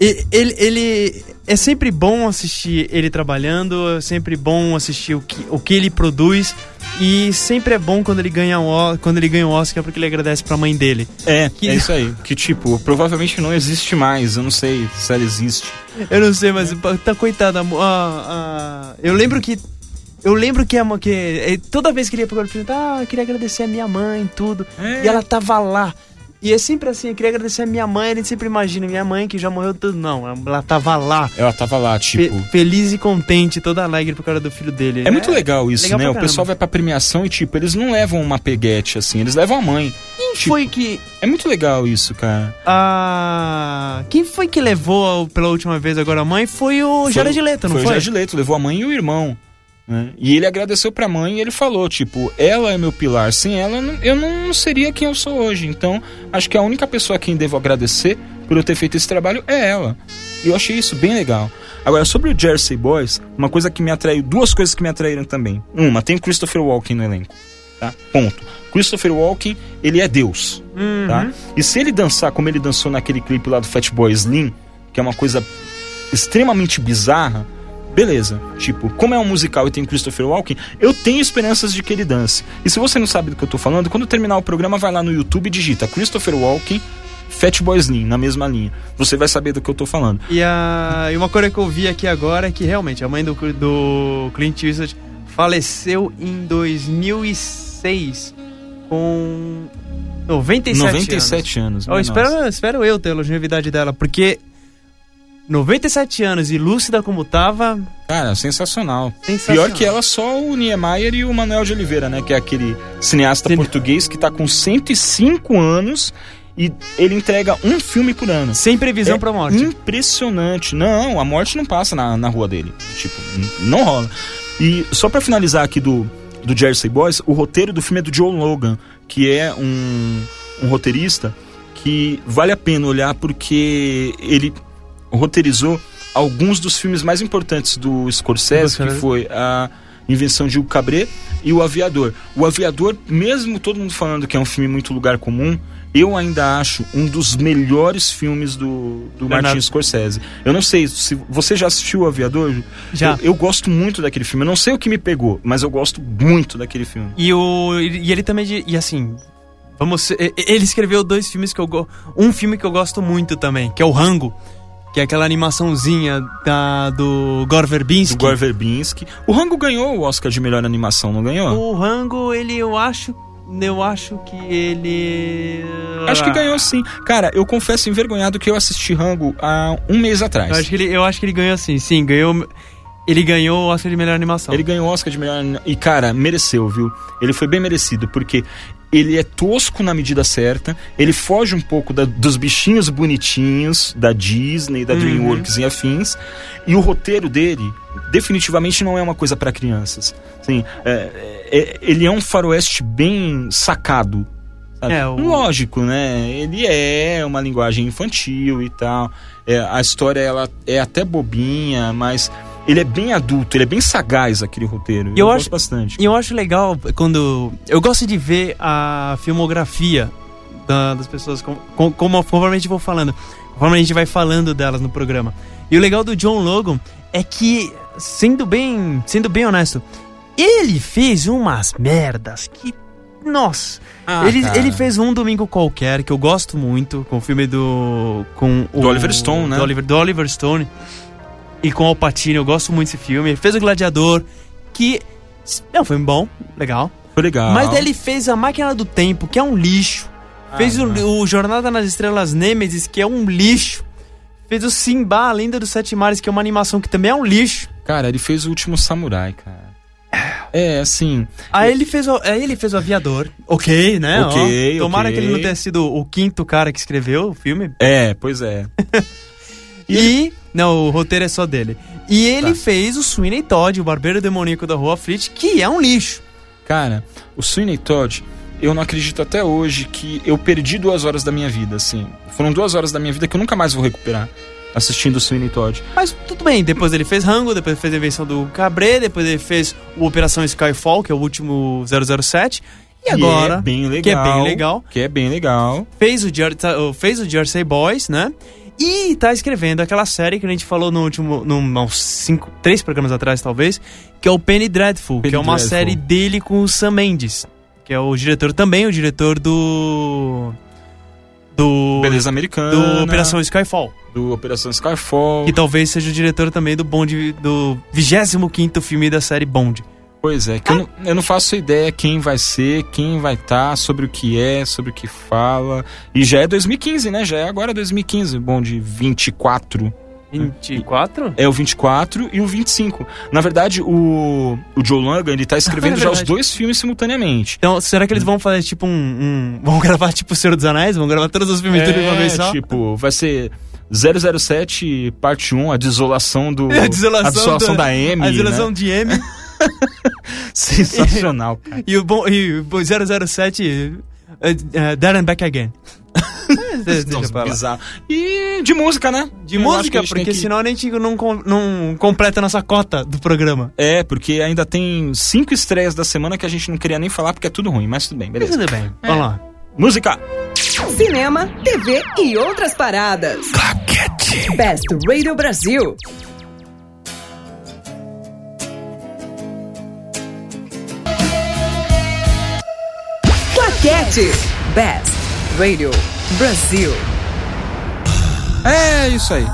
Ele, ele é sempre bom assistir ele trabalhando, é sempre bom assistir o que, o que ele produz e sempre é bom quando ele ganha o, quando ele ganha o Oscar porque ele agradece pra mãe dele. É, Que- é isso aí. Que tipo, provavelmente não existe mais. Eu não sei se ela existe. Eu não sei, mas tá coitada. a mo- a- a- eu lembro que. Eu lembro que, a, que eh, toda vez que ele ia pro filme, ah, eu queria agradecer a minha mãe e tudo. É. E ela tava lá. E é sempre assim, eu queria agradecer a minha mãe, a gente sempre imagina, minha mãe que já morreu tudo. Não, ela tava lá. Ela tava lá, fe- tipo. feliz e contente, toda alegre por causa do filho dele. É muito legal isso, legal né? O pessoal vai pra premiação e, tipo, eles não levam uma peguete assim, eles levam a mãe. Quem tipo- foi que. É muito legal isso, cara. A... Quem foi que levou pela última vez agora a mãe? Foi o Jared Leto, não foi? o Jared Leto, levou a mãe e o irmão. Né? E ele agradeceu pra mãe e ele falou, tipo, ela é meu pilar. Sem ela, eu não- seria quem eu sou hoje. Então, acho que a única pessoa a quem devo agradecer por eu ter feito esse trabalho é ela. E eu achei isso bem legal. Agora, sobre o Jersey Boys, uma coisa que me atraiu, duas coisas que me atraíram também. Uma, tem Christopher Walken no elenco. Tá? Ponto. Christopher Walken, ele é Deus. Tá? E se ele dançar como ele dançou naquele clipe lá do Fatboy Slim, que é uma coisa extremamente bizarra, beleza. Tipo, como é um musical e tem Christopher Walken, eu tenho esperanças de que ele dance. E se você não sabe do que eu tô falando, quando terminar o programa, vai lá no YouTube e digita Christopher Walken, Fatboy Slim, na mesma linha. Você vai saber do que eu tô falando. E, a, e uma coisa que eu vi aqui agora é que realmente a mãe do, do Clint Eastwood faleceu em 2006 com 97, 97 anos. anos. Oh, espero, espero eu ter a longevidade dela, porque 97 anos e lúcida como tava, Cara, sensacional. Sensacional. Pior que ela, só o Niemeyer e o Manuel de Oliveira, né? Que é aquele cineasta Cine- português que tá com 105 anos e ele entrega um filme por ano. sem previsão É pra morte. Impressionante. Não, a morte não passa na, na rua dele. Tipo, não rola. E só pra finalizar aqui do, do Jersey Boys, o roteiro do filme é do Joe Logan, que é um, um roteirista que vale a pena olhar porque ele roteirizou alguns dos filmes mais importantes do Scorsese, que foi a Invenção de Hugo Cabret e O Aviador. O Aviador, mesmo todo mundo falando que é um filme muito lugar comum, eu ainda acho um dos melhores filmes do, do Leonardo. Martin Scorsese. Eu não sei se você já assistiu O Aviador. Já. Eu, eu gosto muito daquele filme. Eu não sei o que me pegou, mas eu gosto muito daquele filme. E, o, e ele também. E assim. Vamos. Ele escreveu dois filmes que eu gosto. Um filme que eu gosto muito também, que é o Rango. Que é aquela animaçãozinha da, do Gore Verbinski. Do Gore Verbinski. O Rango ganhou o Oscar de melhor animação, não ganhou? O Rango, ele eu acho. Eu acho que ele. Acho que ganhou sim. Cara, eu confesso envergonhado que eu assisti Rango há um mês atrás. Eu acho que ele, eu acho que ele ganhou sim, sim, ganhou. Ele ganhou o Oscar de melhor animação. Ele ganhou o Oscar de melhor. E, cara, mereceu, viu? Ele foi bem merecido, porque ele é tosco na medida certa, ele foge um pouco da- dos bichinhos bonitinhos da Disney, da Dreamworks e afins, e o roteiro dele definitivamente não é uma coisa pra crianças. Assim, é- é- ele é um faroeste bem sacado. sabe? É, o- Lógico, né? Ele é uma linguagem infantil e tal. É, a história ela é até bobinha, mas ele é bem adulto, ele é bem sagaz aquele roteiro. Eu gosto acho- bastante. E eu acho legal quando. Eu gosto de ver a filmografia da- das pessoas, com, com, como, conforme a gente for falando. Conforme a gente vai falando delas no programa. E o legal do John Logan é que, sendo bem, sendo bem honesto, ele fez umas merdas que. Nossa! Ah, ele, cara. ele fez um domingo qualquer, que eu gosto muito, com o filme do. Com o, Do Oliver Stone, né? Do Oliver, do Oliver Stone. E com o Al Pacino, eu gosto muito desse filme. Ele fez o Gladiador, que. É um filme bom, legal. Foi legal. Mas ele fez A Máquina do Tempo, que é um lixo. fez Ah, o, o Jornada nas Estrelas Nêmesis, que é um lixo. Fez o Simba, a Lenda dos Sete Mares, que é uma animação que também é um lixo. Cara, ele fez o último samurai, cara. É, assim. Aí ele fez o, aí ele fez o Aviador. Ok, né? Ó, Ok, Tomara ok. que ele não tenha sido o quinto cara que escreveu o filme. É, pois é. E. Não, o roteiro é só dele. E ele Tá. fez o Sweeney Todd, o Barbeiro Demoníaco da Rua Fleet, que é um lixo. Cara, o Sweeney Todd, eu não acredito até hoje que eu perdi duas horas da minha vida, assim. Foram duas horas da minha vida que eu nunca mais vou recuperar assistindo o Sweeney Todd. Mas tudo bem, depois ele fez Rango, depois ele fez a invenção do Cabré, depois ele fez o Operação Skyfall, que é o último 007. E Que agora, é bem legal. que é bem legal. Que é bem legal. fez o, tá, fez o Jersey Boys, né? E tá escrevendo aquela série que a gente falou no último, num, uns cinco, três programas atrás, talvez, que é o Penny Dreadful, Penny que é uma Dreadful. série dele com o Sam Mendes, que é o diretor também, o diretor do. Do. Beleza americana. Do Operação Skyfall. Do Operação Skyfall. Que talvez seja o diretor também do Bond, do 25 filme da série Bond. Pois é, que eu, não, eu não faço ideia quem vai ser, quem vai estar, sobre o que é, sobre o que fala. E já é 2015, né? Já é agora 2015, bom, de 24. 24? É o 24 e o 25. Na verdade, o, o Joe Logan, ele tá escrevendo É já os dois filmes simultaneamente. Então, será que eles vão fazer tipo um. um- vão gravar tipo o Senhor dos Anéis? Vão gravar todos os filmes dele de uma vez só? tipo, vai ser 007 parte 1, a desolação do... A desolação, a desolação da, da Amy, A desolação né? de M. Sensacional, cara. e o bom, e o 007. Uh, uh, Back Again. Deixa Nossa, bizarro. E de música, né? De Eu música, porque que- senão a gente não, com- não completa a nossa cota do programa. É, porque ainda tem cinco estreias da semana que a gente não queria nem falar porque é tudo ruim, mas tudo bem, beleza. Tudo bem, vamos lá. Música! Cinema, TV e outras paradas. Best Radio Brasil. Claquete. Best Radio Brasil. É isso aí.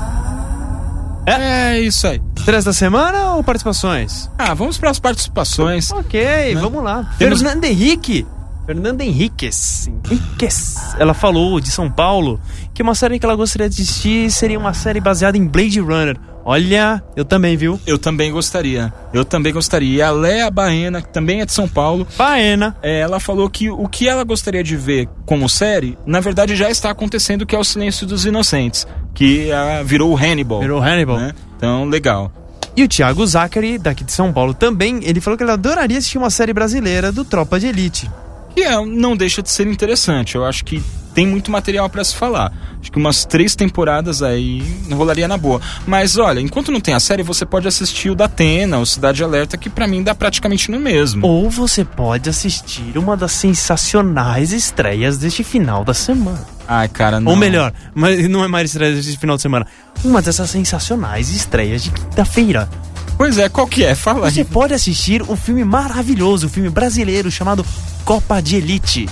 É isso aí. Três da semana ou participações? Ah, vamos para as participações. Ok, vamos lá. Temos- Fernanda Henrique. Fernanda Henriquez. Henriquez. Ela falou de São Paulo que uma série que ela gostaria de assistir seria uma série baseada em Blade Runner. Olha, eu também, viu? Eu também gostaria. Eu também gostaria. E a Léa Baena, que também é de São Paulo, Baena. é, ela falou que o que ela gostaria de ver como série, na verdade já está acontecendo, que é o Silêncio dos Inocentes, que ah, virou o Hannibal. Virou Hannibal. né? Então, legal. E o Thiago Zachary, daqui de São Paulo, também, ele falou que ele adoraria assistir uma série brasileira do Tropa de Elite. Que é, não deixa de ser interessante. Eu acho que tem muito material pra se falar. Acho que umas três temporadas aí rolaria na boa. Mas olha, enquanto não tem a série, você pode assistir o da Atena, o Cidade Alerta, que pra mim dá praticamente no mesmo. Ou você pode assistir uma das sensacionais estreias deste final da semana. Ai, cara, não. Ou melhor, mas não é mais estreia deste final de semana. Uma dessas sensacionais estreias de quinta-feira. Pois é, qual que é? Fala Você aí. pode assistir o filme maravilhoso, o filme brasileiro chamado Copa de Elite.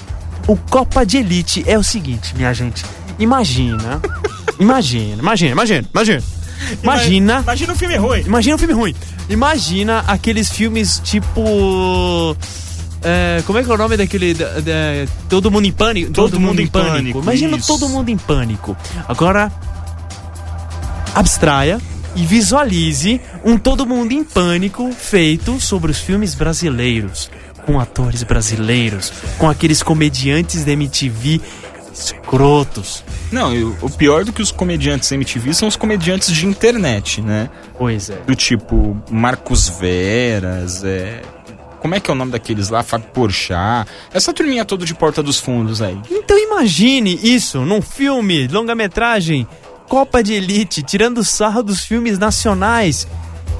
O Copa de Elite é o seguinte, minha gente. Imagina. imagina, imagina, imagina, imagina. Imagina. Imagina um filme ruim. Imagina um filme ruim. Imagina aqueles filmes tipo. é, como é que é o nome daquele. da- da- todo mundo em pânico? Todo Mundo em Pânico, Imagina isso. todo mundo em pânico. Agora. Abstraia. e visualize um Todo Mundo em Pânico feito sobre os filmes brasileiros, com atores brasileiros, com aqueles comediantes da MTV escrotos. Não, e o pior do que os comediantes MTV são os comediantes de internet, né? Pois é. Do tipo Marcos Veras, é. Como é que é o nome daqueles lá? Fábio Porchat. Essa turminha toda de Porta dos Fundos aí. Então imagine isso num filme, longa-metragem, Copa de Elite, tirando sarro dos filmes nacionais.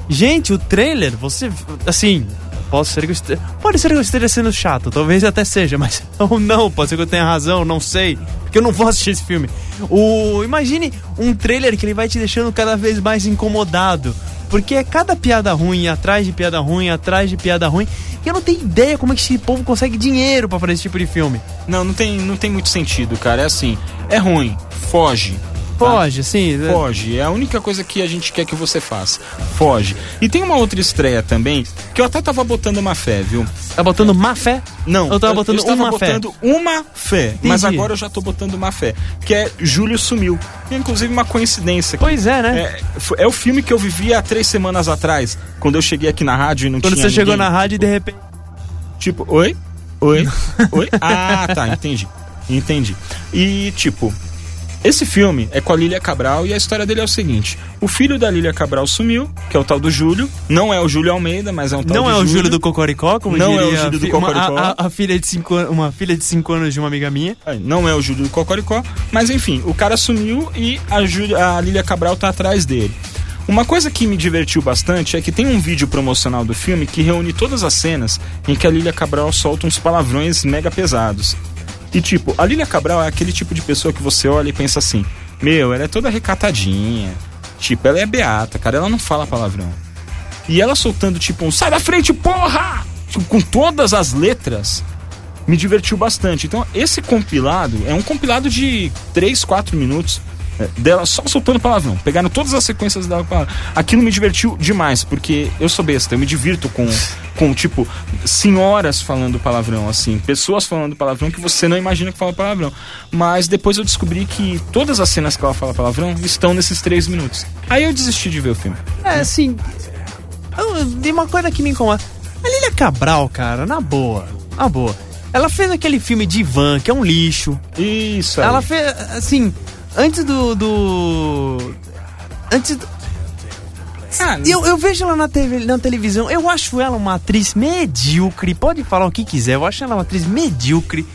Gente, o trailer, você. Assim, posso ser que eu esteja. Pode ser que eu esteja sendo chato, talvez até seja, mas. Ou não, pode ser que eu tenha razão, não sei. Porque eu não vou assistir esse filme. O, imagine um trailer que ele vai te deixando cada vez mais incomodado. Porque é cada piada ruim, atrás de piada ruim, atrás de piada ruim. E eu não tenho ideia como é que esse povo consegue dinheiro pra fazer esse tipo de filme. Não, não tem, não tem muito sentido, cara. É assim, é ruim, foge. Tá? Foge, é- Foge, é a única coisa que a gente quer que você faça. Foge. E tem uma outra estreia também, que eu até tava botando uma fé, viu? Tá botando má fé? Não, Eu tava botando estava uma fé. botando uma fé, mas Entendi. agora eu já tô botando uma fé, que é Júlio Sumiu. E, inclusive uma coincidência. Pois é, né? É, é o filme que eu vivi há três semanas atrás, quando eu cheguei aqui na rádio e não Quando tinha você chegou ninguém. na rádio e de repente. Tipo, oi? Oi? oi? Ah, tá, entendi. Entendi. E, tipo, esse filme é com a Lília Cabral e a história dele é o seguinte: o filho da Lília Cabral sumiu, que é o tal do Júlio. Não é o Júlio Almeida, mas é um tal Não de é o Júlio do Cocoricó, como Não é o diria Júlio do fi- uma- Cocoricó. a, a- filha de cinco, uma filha de 5 anos de uma amiga minha. É, Não é o Júlio do Cocoricó, mas enfim, o cara sumiu e a, Júlia, a Lília Cabral tá atrás dele. Uma coisa que me divertiu bastante é que tem um vídeo promocional do filme que reúne todas as cenas em que a Lília Cabral solta uns palavrões mega pesados. E tipo, a Lília Cabral é aquele tipo de pessoa que você olha e pensa assim: Meu, ela é toda recatadinha. Tipo, ela é beata, cara, ela não fala palavrão. E ela soltando tipo um sai da frente, porra! Tipo, com todas as letras me divertiu bastante. Então, esse compilado é um compilado de 3, 4 minutos dela só soltando palavrão. Pegaram todas as sequências dela com palavrão. Aquilo me divertiu demais, porque eu sou besta, eu me divirto com, com tipo, senhoras falando palavrão, assim, pessoas falando palavrão que você não imagina que fala palavrão. Mas depois eu descobri que todas as cenas que ela fala palavrão estão nesses 3 minutos. Aí eu desisti de ver o filme. É, assim. Tem uma coisa que me incomoda. A Lília Cabral, cara, na boa. Na boa. Ela fez aquele filme de Ivan, que é um lixo. Isso aí. Ela fez, assim, antes do. do antes do, Ah, eu, eu vejo ela na, TV, na televisão, eu acho ela uma atriz medíocre. Pode falar o que quiser, eu acho ela uma atriz medíocre.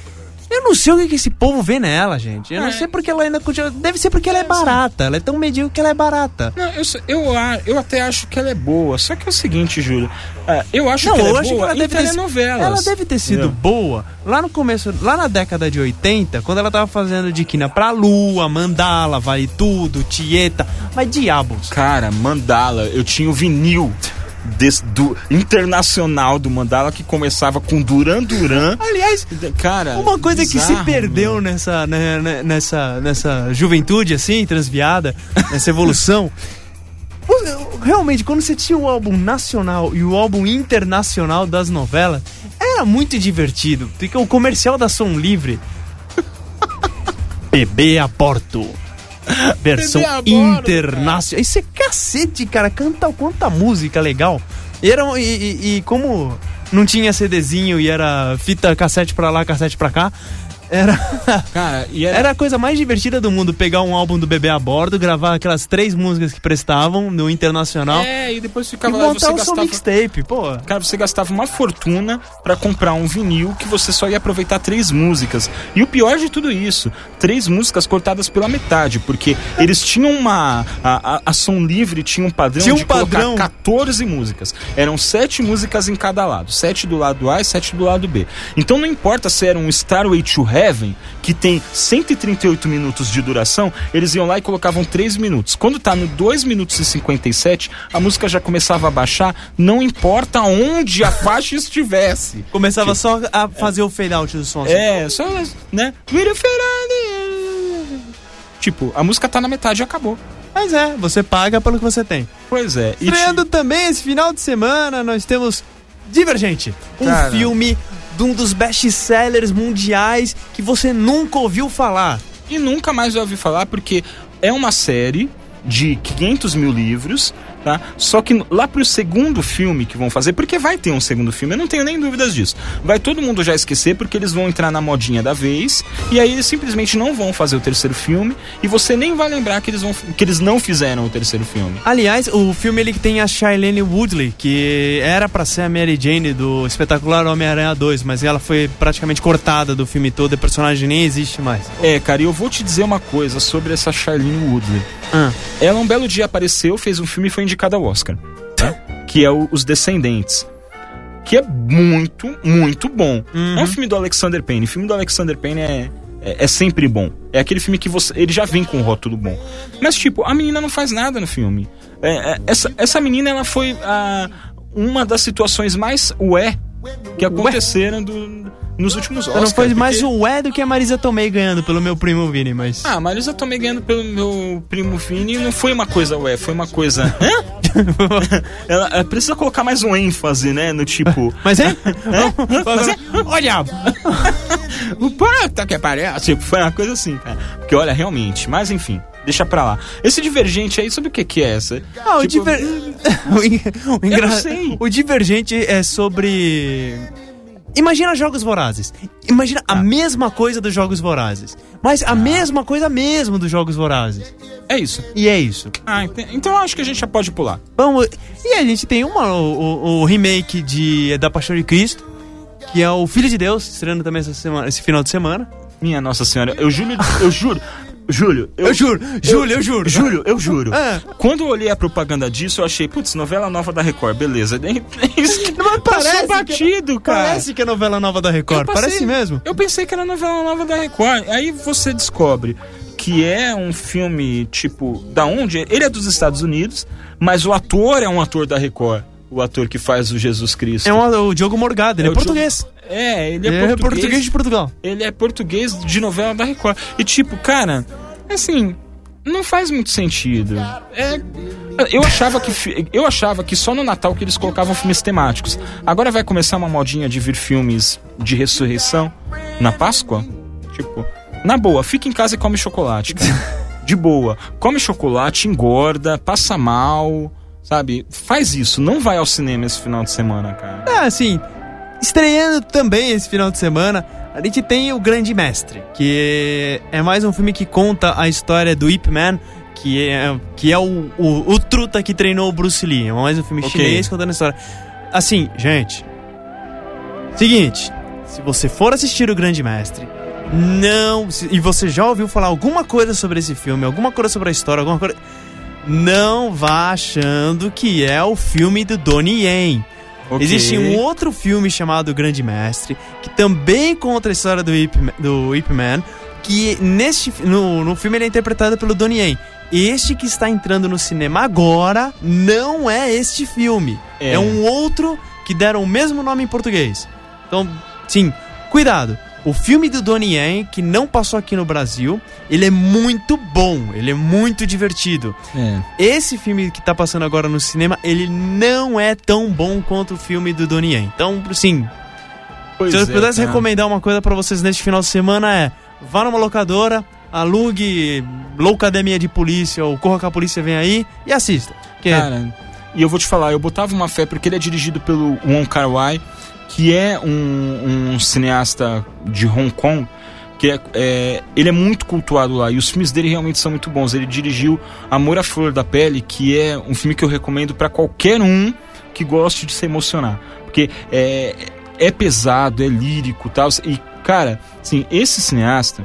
Eu não sei o que, que esse povo vê nela, gente. Eu não É. sei porque ela ainda continua. Deve ser porque ela é barata. Ela é tão medíocre que ela é barata. Não, eu, eu, eu até acho que ela é boa. Só que é o seguinte, Júlio. ah, eu acho Não, que ela eu é acho que boa ela em deve, ter, telenovelas. ela deve ter sido Entendeu? boa lá no começo, lá na década de 80, quando ela tava fazendo de Quina pra Lua, Mandala, Vale Tudo, Tieta. Mas diabos. Cara, Mandala, eu tinha o vinil desse- do internacional do Mandala que começava com Duran Duran. Aliás, Cara, uma coisa que se bizarro, perdeu nessa, né, né, nessa, nessa juventude, assim, transviada, nessa evolução. Realmente, quando você tinha o álbum nacional e o álbum internacional das novelas, era muito divertido. Porque o comercial da Som Livre. Bebê a Porto. Versão internacional. Isso é cacete, cara. Canta quanta música legal. E, era, e, e- e como não tinha CDzinho e era fita cassete pra lá, cassete pra cá, era. Cara, era, Era a coisa mais divertida do mundo pegar um álbum do Bebê a Bordo, gravar aquelas três músicas que prestavam no internacional É, e depois ficava lá e montar você o seu gastava. mixtape, pô. Cara, você gastava uma fortuna pra comprar um vinil que você só ia aproveitar três músicas. E o pior de tudo isso, três músicas cortadas pela metade, porque eles tinham uma. A, a, a Som Livre tinha um padrão Tinha um de colocar padrão. 14 músicas. Eram sete músicas em cada lado. Sete do lado A e sete do lado B. Então não importa se era um Starway to Heaven, que tem 138 minutos de duração, eles iam lá e colocavam 3 minutos. Quando tá no 2 minutos e 57, a música já começava a baixar, não importa onde a faixa estivesse. Começava só a fazer o fade out do som. assim. É, só, né? Tipo, a música tá na metade e acabou. Mas é, você paga pelo que você tem. Pois é. E Estreando também esse final de semana, nós temos Divergente. Um Cara. filme de um dos best-sellers mundiais que você nunca ouviu falar. E nunca mais vai ouvir falar porque é uma série de 500 mil livros, tá? Só que lá pro segundo filme que vão fazer, porque vai ter um segundo filme, eu não tenho nem dúvidas disso. Vai todo mundo já esquecer porque eles vão entrar na modinha da vez e aí eles simplesmente não vão fazer o terceiro filme e você nem vai lembrar que eles vão que eles não fizeram o terceiro filme. Aliás, o filme ele que tem a Shailene Woodley, que era pra ser a Mary Jane do espetacular Homem-Aranha 2, mas ela foi praticamente cortada do filme todo, e o personagem nem existe mais. É, cara, e eu vou te dizer uma coisa sobre essa Charlene Woodley. Ah. Ela um belo dia apareceu, fez um filme e foi indicada ao Oscar. tá? que é o Os Descendentes. Que é muito, muito bom. É um filme do Alexander Payne. O filme do Alexander Payne é, é, é sempre bom. É aquele filme que você. Ele já vem com um rótulo bom. Mas, tipo, a menina não faz nada no filme. É, é, essa, essa menina, ela foi a, uma das situações mais ué que aconteceram do- nos últimos Oscars. não foi mais o ué do que a Marisa Tomei ganhando pelo meu primo Vini, mas. Ah, mas eu tomei ganhando pelo meu primo Vini não foi uma coisa ué, foi uma coisa. Hã? ela, ela precisa colocar mais um ênfase, né? No tipo. Mas é? Mas é? Olha! O puta que pariu. Tipo, foi uma coisa assim, cara. Porque olha, realmente. Mas enfim, deixa pra lá. Esse divergente aí, sobre o que que é essa? Ah, o, Tipo, diver... o, en- o engra- não sei. o Divergente é sobre. Imagina jogos vorazes. Imagina Ah. a mesma coisa dos jogos vorazes. Mas a mesma coisa mesmo dos jogos vorazes. É isso. E é isso. Ah, ente- então eu acho que a gente já pode pular. Vamos. E a gente tem uma, o, o- o remake de, da Paixão de Cristo, que é o Filho de Deus, estreando também essa semana, esse final de semana. Minha Nossa Senhora, eu juro, eu juro. Júlio, Eu juro, Júlio, eu juro. Júlio, eu juro. É. Quando eu olhei a propaganda disso, eu achei, putz, novela nova da Record, beleza. Nem- Mas Passou batido, cara. Parece que é novela nova da Record. Eu passei- Parece mesmo. Eu pensei que era novela nova da Record. Aí você descobre que é um filme, tipo, da onde? Ele é dos Estados Unidos, mas o ator é um ator da Record. O ator que faz o Jesus Cristo. É um- o Diogo Morgado, ele é, o português. Diogo- É, ele é, Ele é português. português de Portugal. Ele é português de novela da Record. E tipo, cara, assim, não faz muito sentido. É, eu achava que eu achava que só no Natal que eles colocavam filmes temáticos. Agora vai começar uma modinha de vir filmes de ressurreição na Páscoa? Tipo, na boa, fica em casa e come chocolate. De boa. Come chocolate, engorda, passa mal, sabe? Faz isso, não vai ao cinema esse final de semana, cara. É, assim, estreando também esse final de semana, a gente tem o Grande Mestre, que é mais um filme que conta a história do Ip Man, que é, que é o, o, o truta que treinou o Bruce Lee. É mais um filme Ok. chinês contando a história. Assim, gente. Seguinte, se você for assistir o Grande Mestre, não. se- E você já ouviu falar alguma coisa sobre esse filme, alguma coisa sobre a história, alguma coisa. Não vá achando que é o filme do Donnie Yen. Ok. Existe um outro filme chamado Grande Mestre, que também conta a história do Ip, do Ip Man, que neste, no, no filme ele é interpretado pelo Donnie Yen. Este que está entrando no cinema agora não é este filme. É. É, um outro que deram o mesmo nome em português. Então, sim, cuidado. O filme do Donnie Yen, que não passou aqui no Brasil, ele é muito bom, ele é muito divertido. É. Esse filme que tá passando agora no cinema, ele não é tão bom quanto o filme do Donnie Yen. Então, sim, Pois se eu é, pudesse cara. recomendar uma coisa pra vocês neste final de semana é vá numa locadora, alugue Loucademia de Polícia ou Corra que a Polícia Vem Aí e assista. Que Cara, e eu vou te falar, eu botava uma fé porque ele é dirigido pelo Wong Kar Wai, que é um, um cineasta de Hong Kong, que é, é- ele é muito cultuado lá e os filmes dele realmente são muito bons. Ele dirigiu Amor à Flor da Pele, que é um filme que eu recomendo pra qualquer um que goste de se emocionar, porque é, é pesado, é lírico, tal. E cara, assim, esse cineasta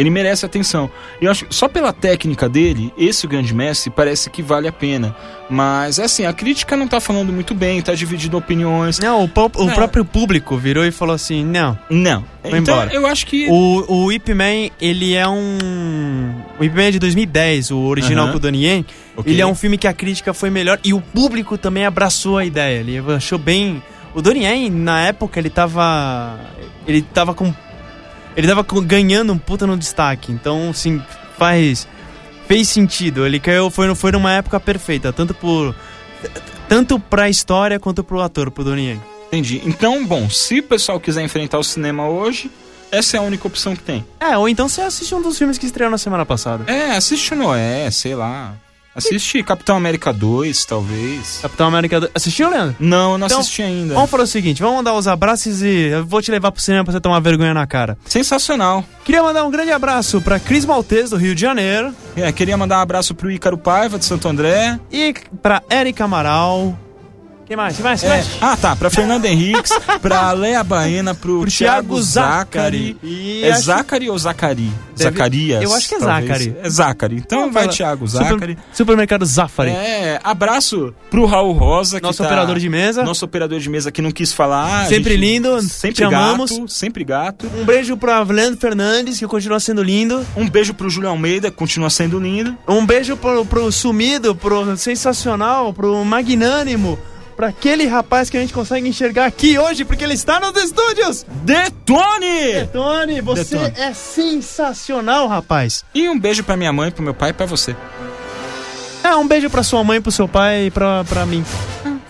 ele merece atenção. E eu acho que só pela técnica dele, esse grande mestre parece que vale a pena. Mas é assim, a crítica não tá falando muito bem, tá dividindo opiniões. Não, o, o próprio público virou e falou assim: não. Não. Vai então embora. eu acho que O, o Ip Man, ele é um. O Ip Man é de 2010, o original Aham. com o Donnie Yen. Ok. Ele é um filme que a crítica foi melhor e o público também abraçou a ideia. Ele achou bem. O Donnie Yen, na época, ele tava. Ele tava com. Ele tava ganhando um puta no destaque. Então, assim, faz. Fez sentido. Ele caiu. Foi, foi numa época perfeita. Tanto por. Tanto pra história quanto pro ator, pro Donnie Yen. entendi. Então, bom, se o pessoal quiser enfrentar o cinema hoje, essa é a única opção que tem. É, ou então você assiste um dos filmes que estreou na semana passada. É, assiste o Noé, sei lá. Assisti Capitão América 2, talvez. Capitão América. do- Assistiu, Leandro? Não, eu não Então, assisti ainda. Vamos fazer o seguinte, vamos mandar os abraços e eu vou te levar pro cinema pra você tomar vergonha na cara. Sensacional. Queria mandar um grande abraço pra Cris Maltese, do Rio de Janeiro, É, queria mandar um abraço pro Ícaro Paiva, de Santo André. e pra Érica Amaral. Quem mais? Quem mais? Quem É, mais? ah, tá. Pra Fernanda Henriques, pra Léa Baena, pro, Pro Thiago Zacari. E É Zacari ou Zacari? Deve- Zacarias? eu acho que é talvez. Zacari. É Zacari. Então vai. Thiago Super- Zacari. Supermercado Zafari. É, abraço pro Raul Rosa, que Nosso tá- operador de mesa. Nosso operador de mesa que não quis falar. Sempre gente- lindo, Sempre te gato. amamos. Sempre gato. Um beijo pra Leandro Fernandes, que continua sendo lindo. Um beijo pro Júlio Almeida, que continua sendo lindo. Um beijo pro, pro sumido, pro sensacional, pro magnânimo, pra aquele rapaz que a gente consegue enxergar aqui hoje, porque ele está nos estúdios. Detone! Tony, você Detone. é sensacional, rapaz. E um beijo pra minha mãe, pro meu pai e pra você. É, um beijo pra sua mãe, pro seu pai e pra, pra mim.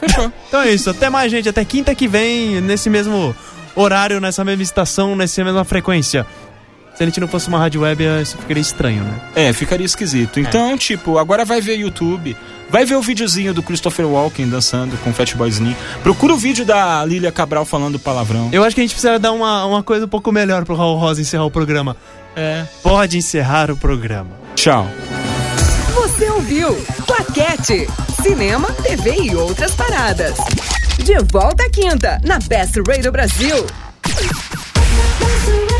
Fechou. Então é isso, até mais, gente. Até quinta que vem, nesse mesmo horário, nessa mesma estação, nessa mesma frequência. Se a gente não fosse uma rádio web, isso ficaria estranho, né? É, ficaria esquisito. Então, tipo, agora vai ver YouTube. Vai ver o videozinho do Christopher Walken dançando com o Fatboy Slim. Procura o vídeo da Lilia Cabral falando palavrão. Eu acho que a gente precisa dar uma, uma coisa um pouco melhor pro Raul Rosa encerrar o programa. É. Pode encerrar o programa. Tchau. Você ouviu Claquete, cinema, TV e outras paradas. De volta à quinta, na Best Radio Brasil. Best Radio.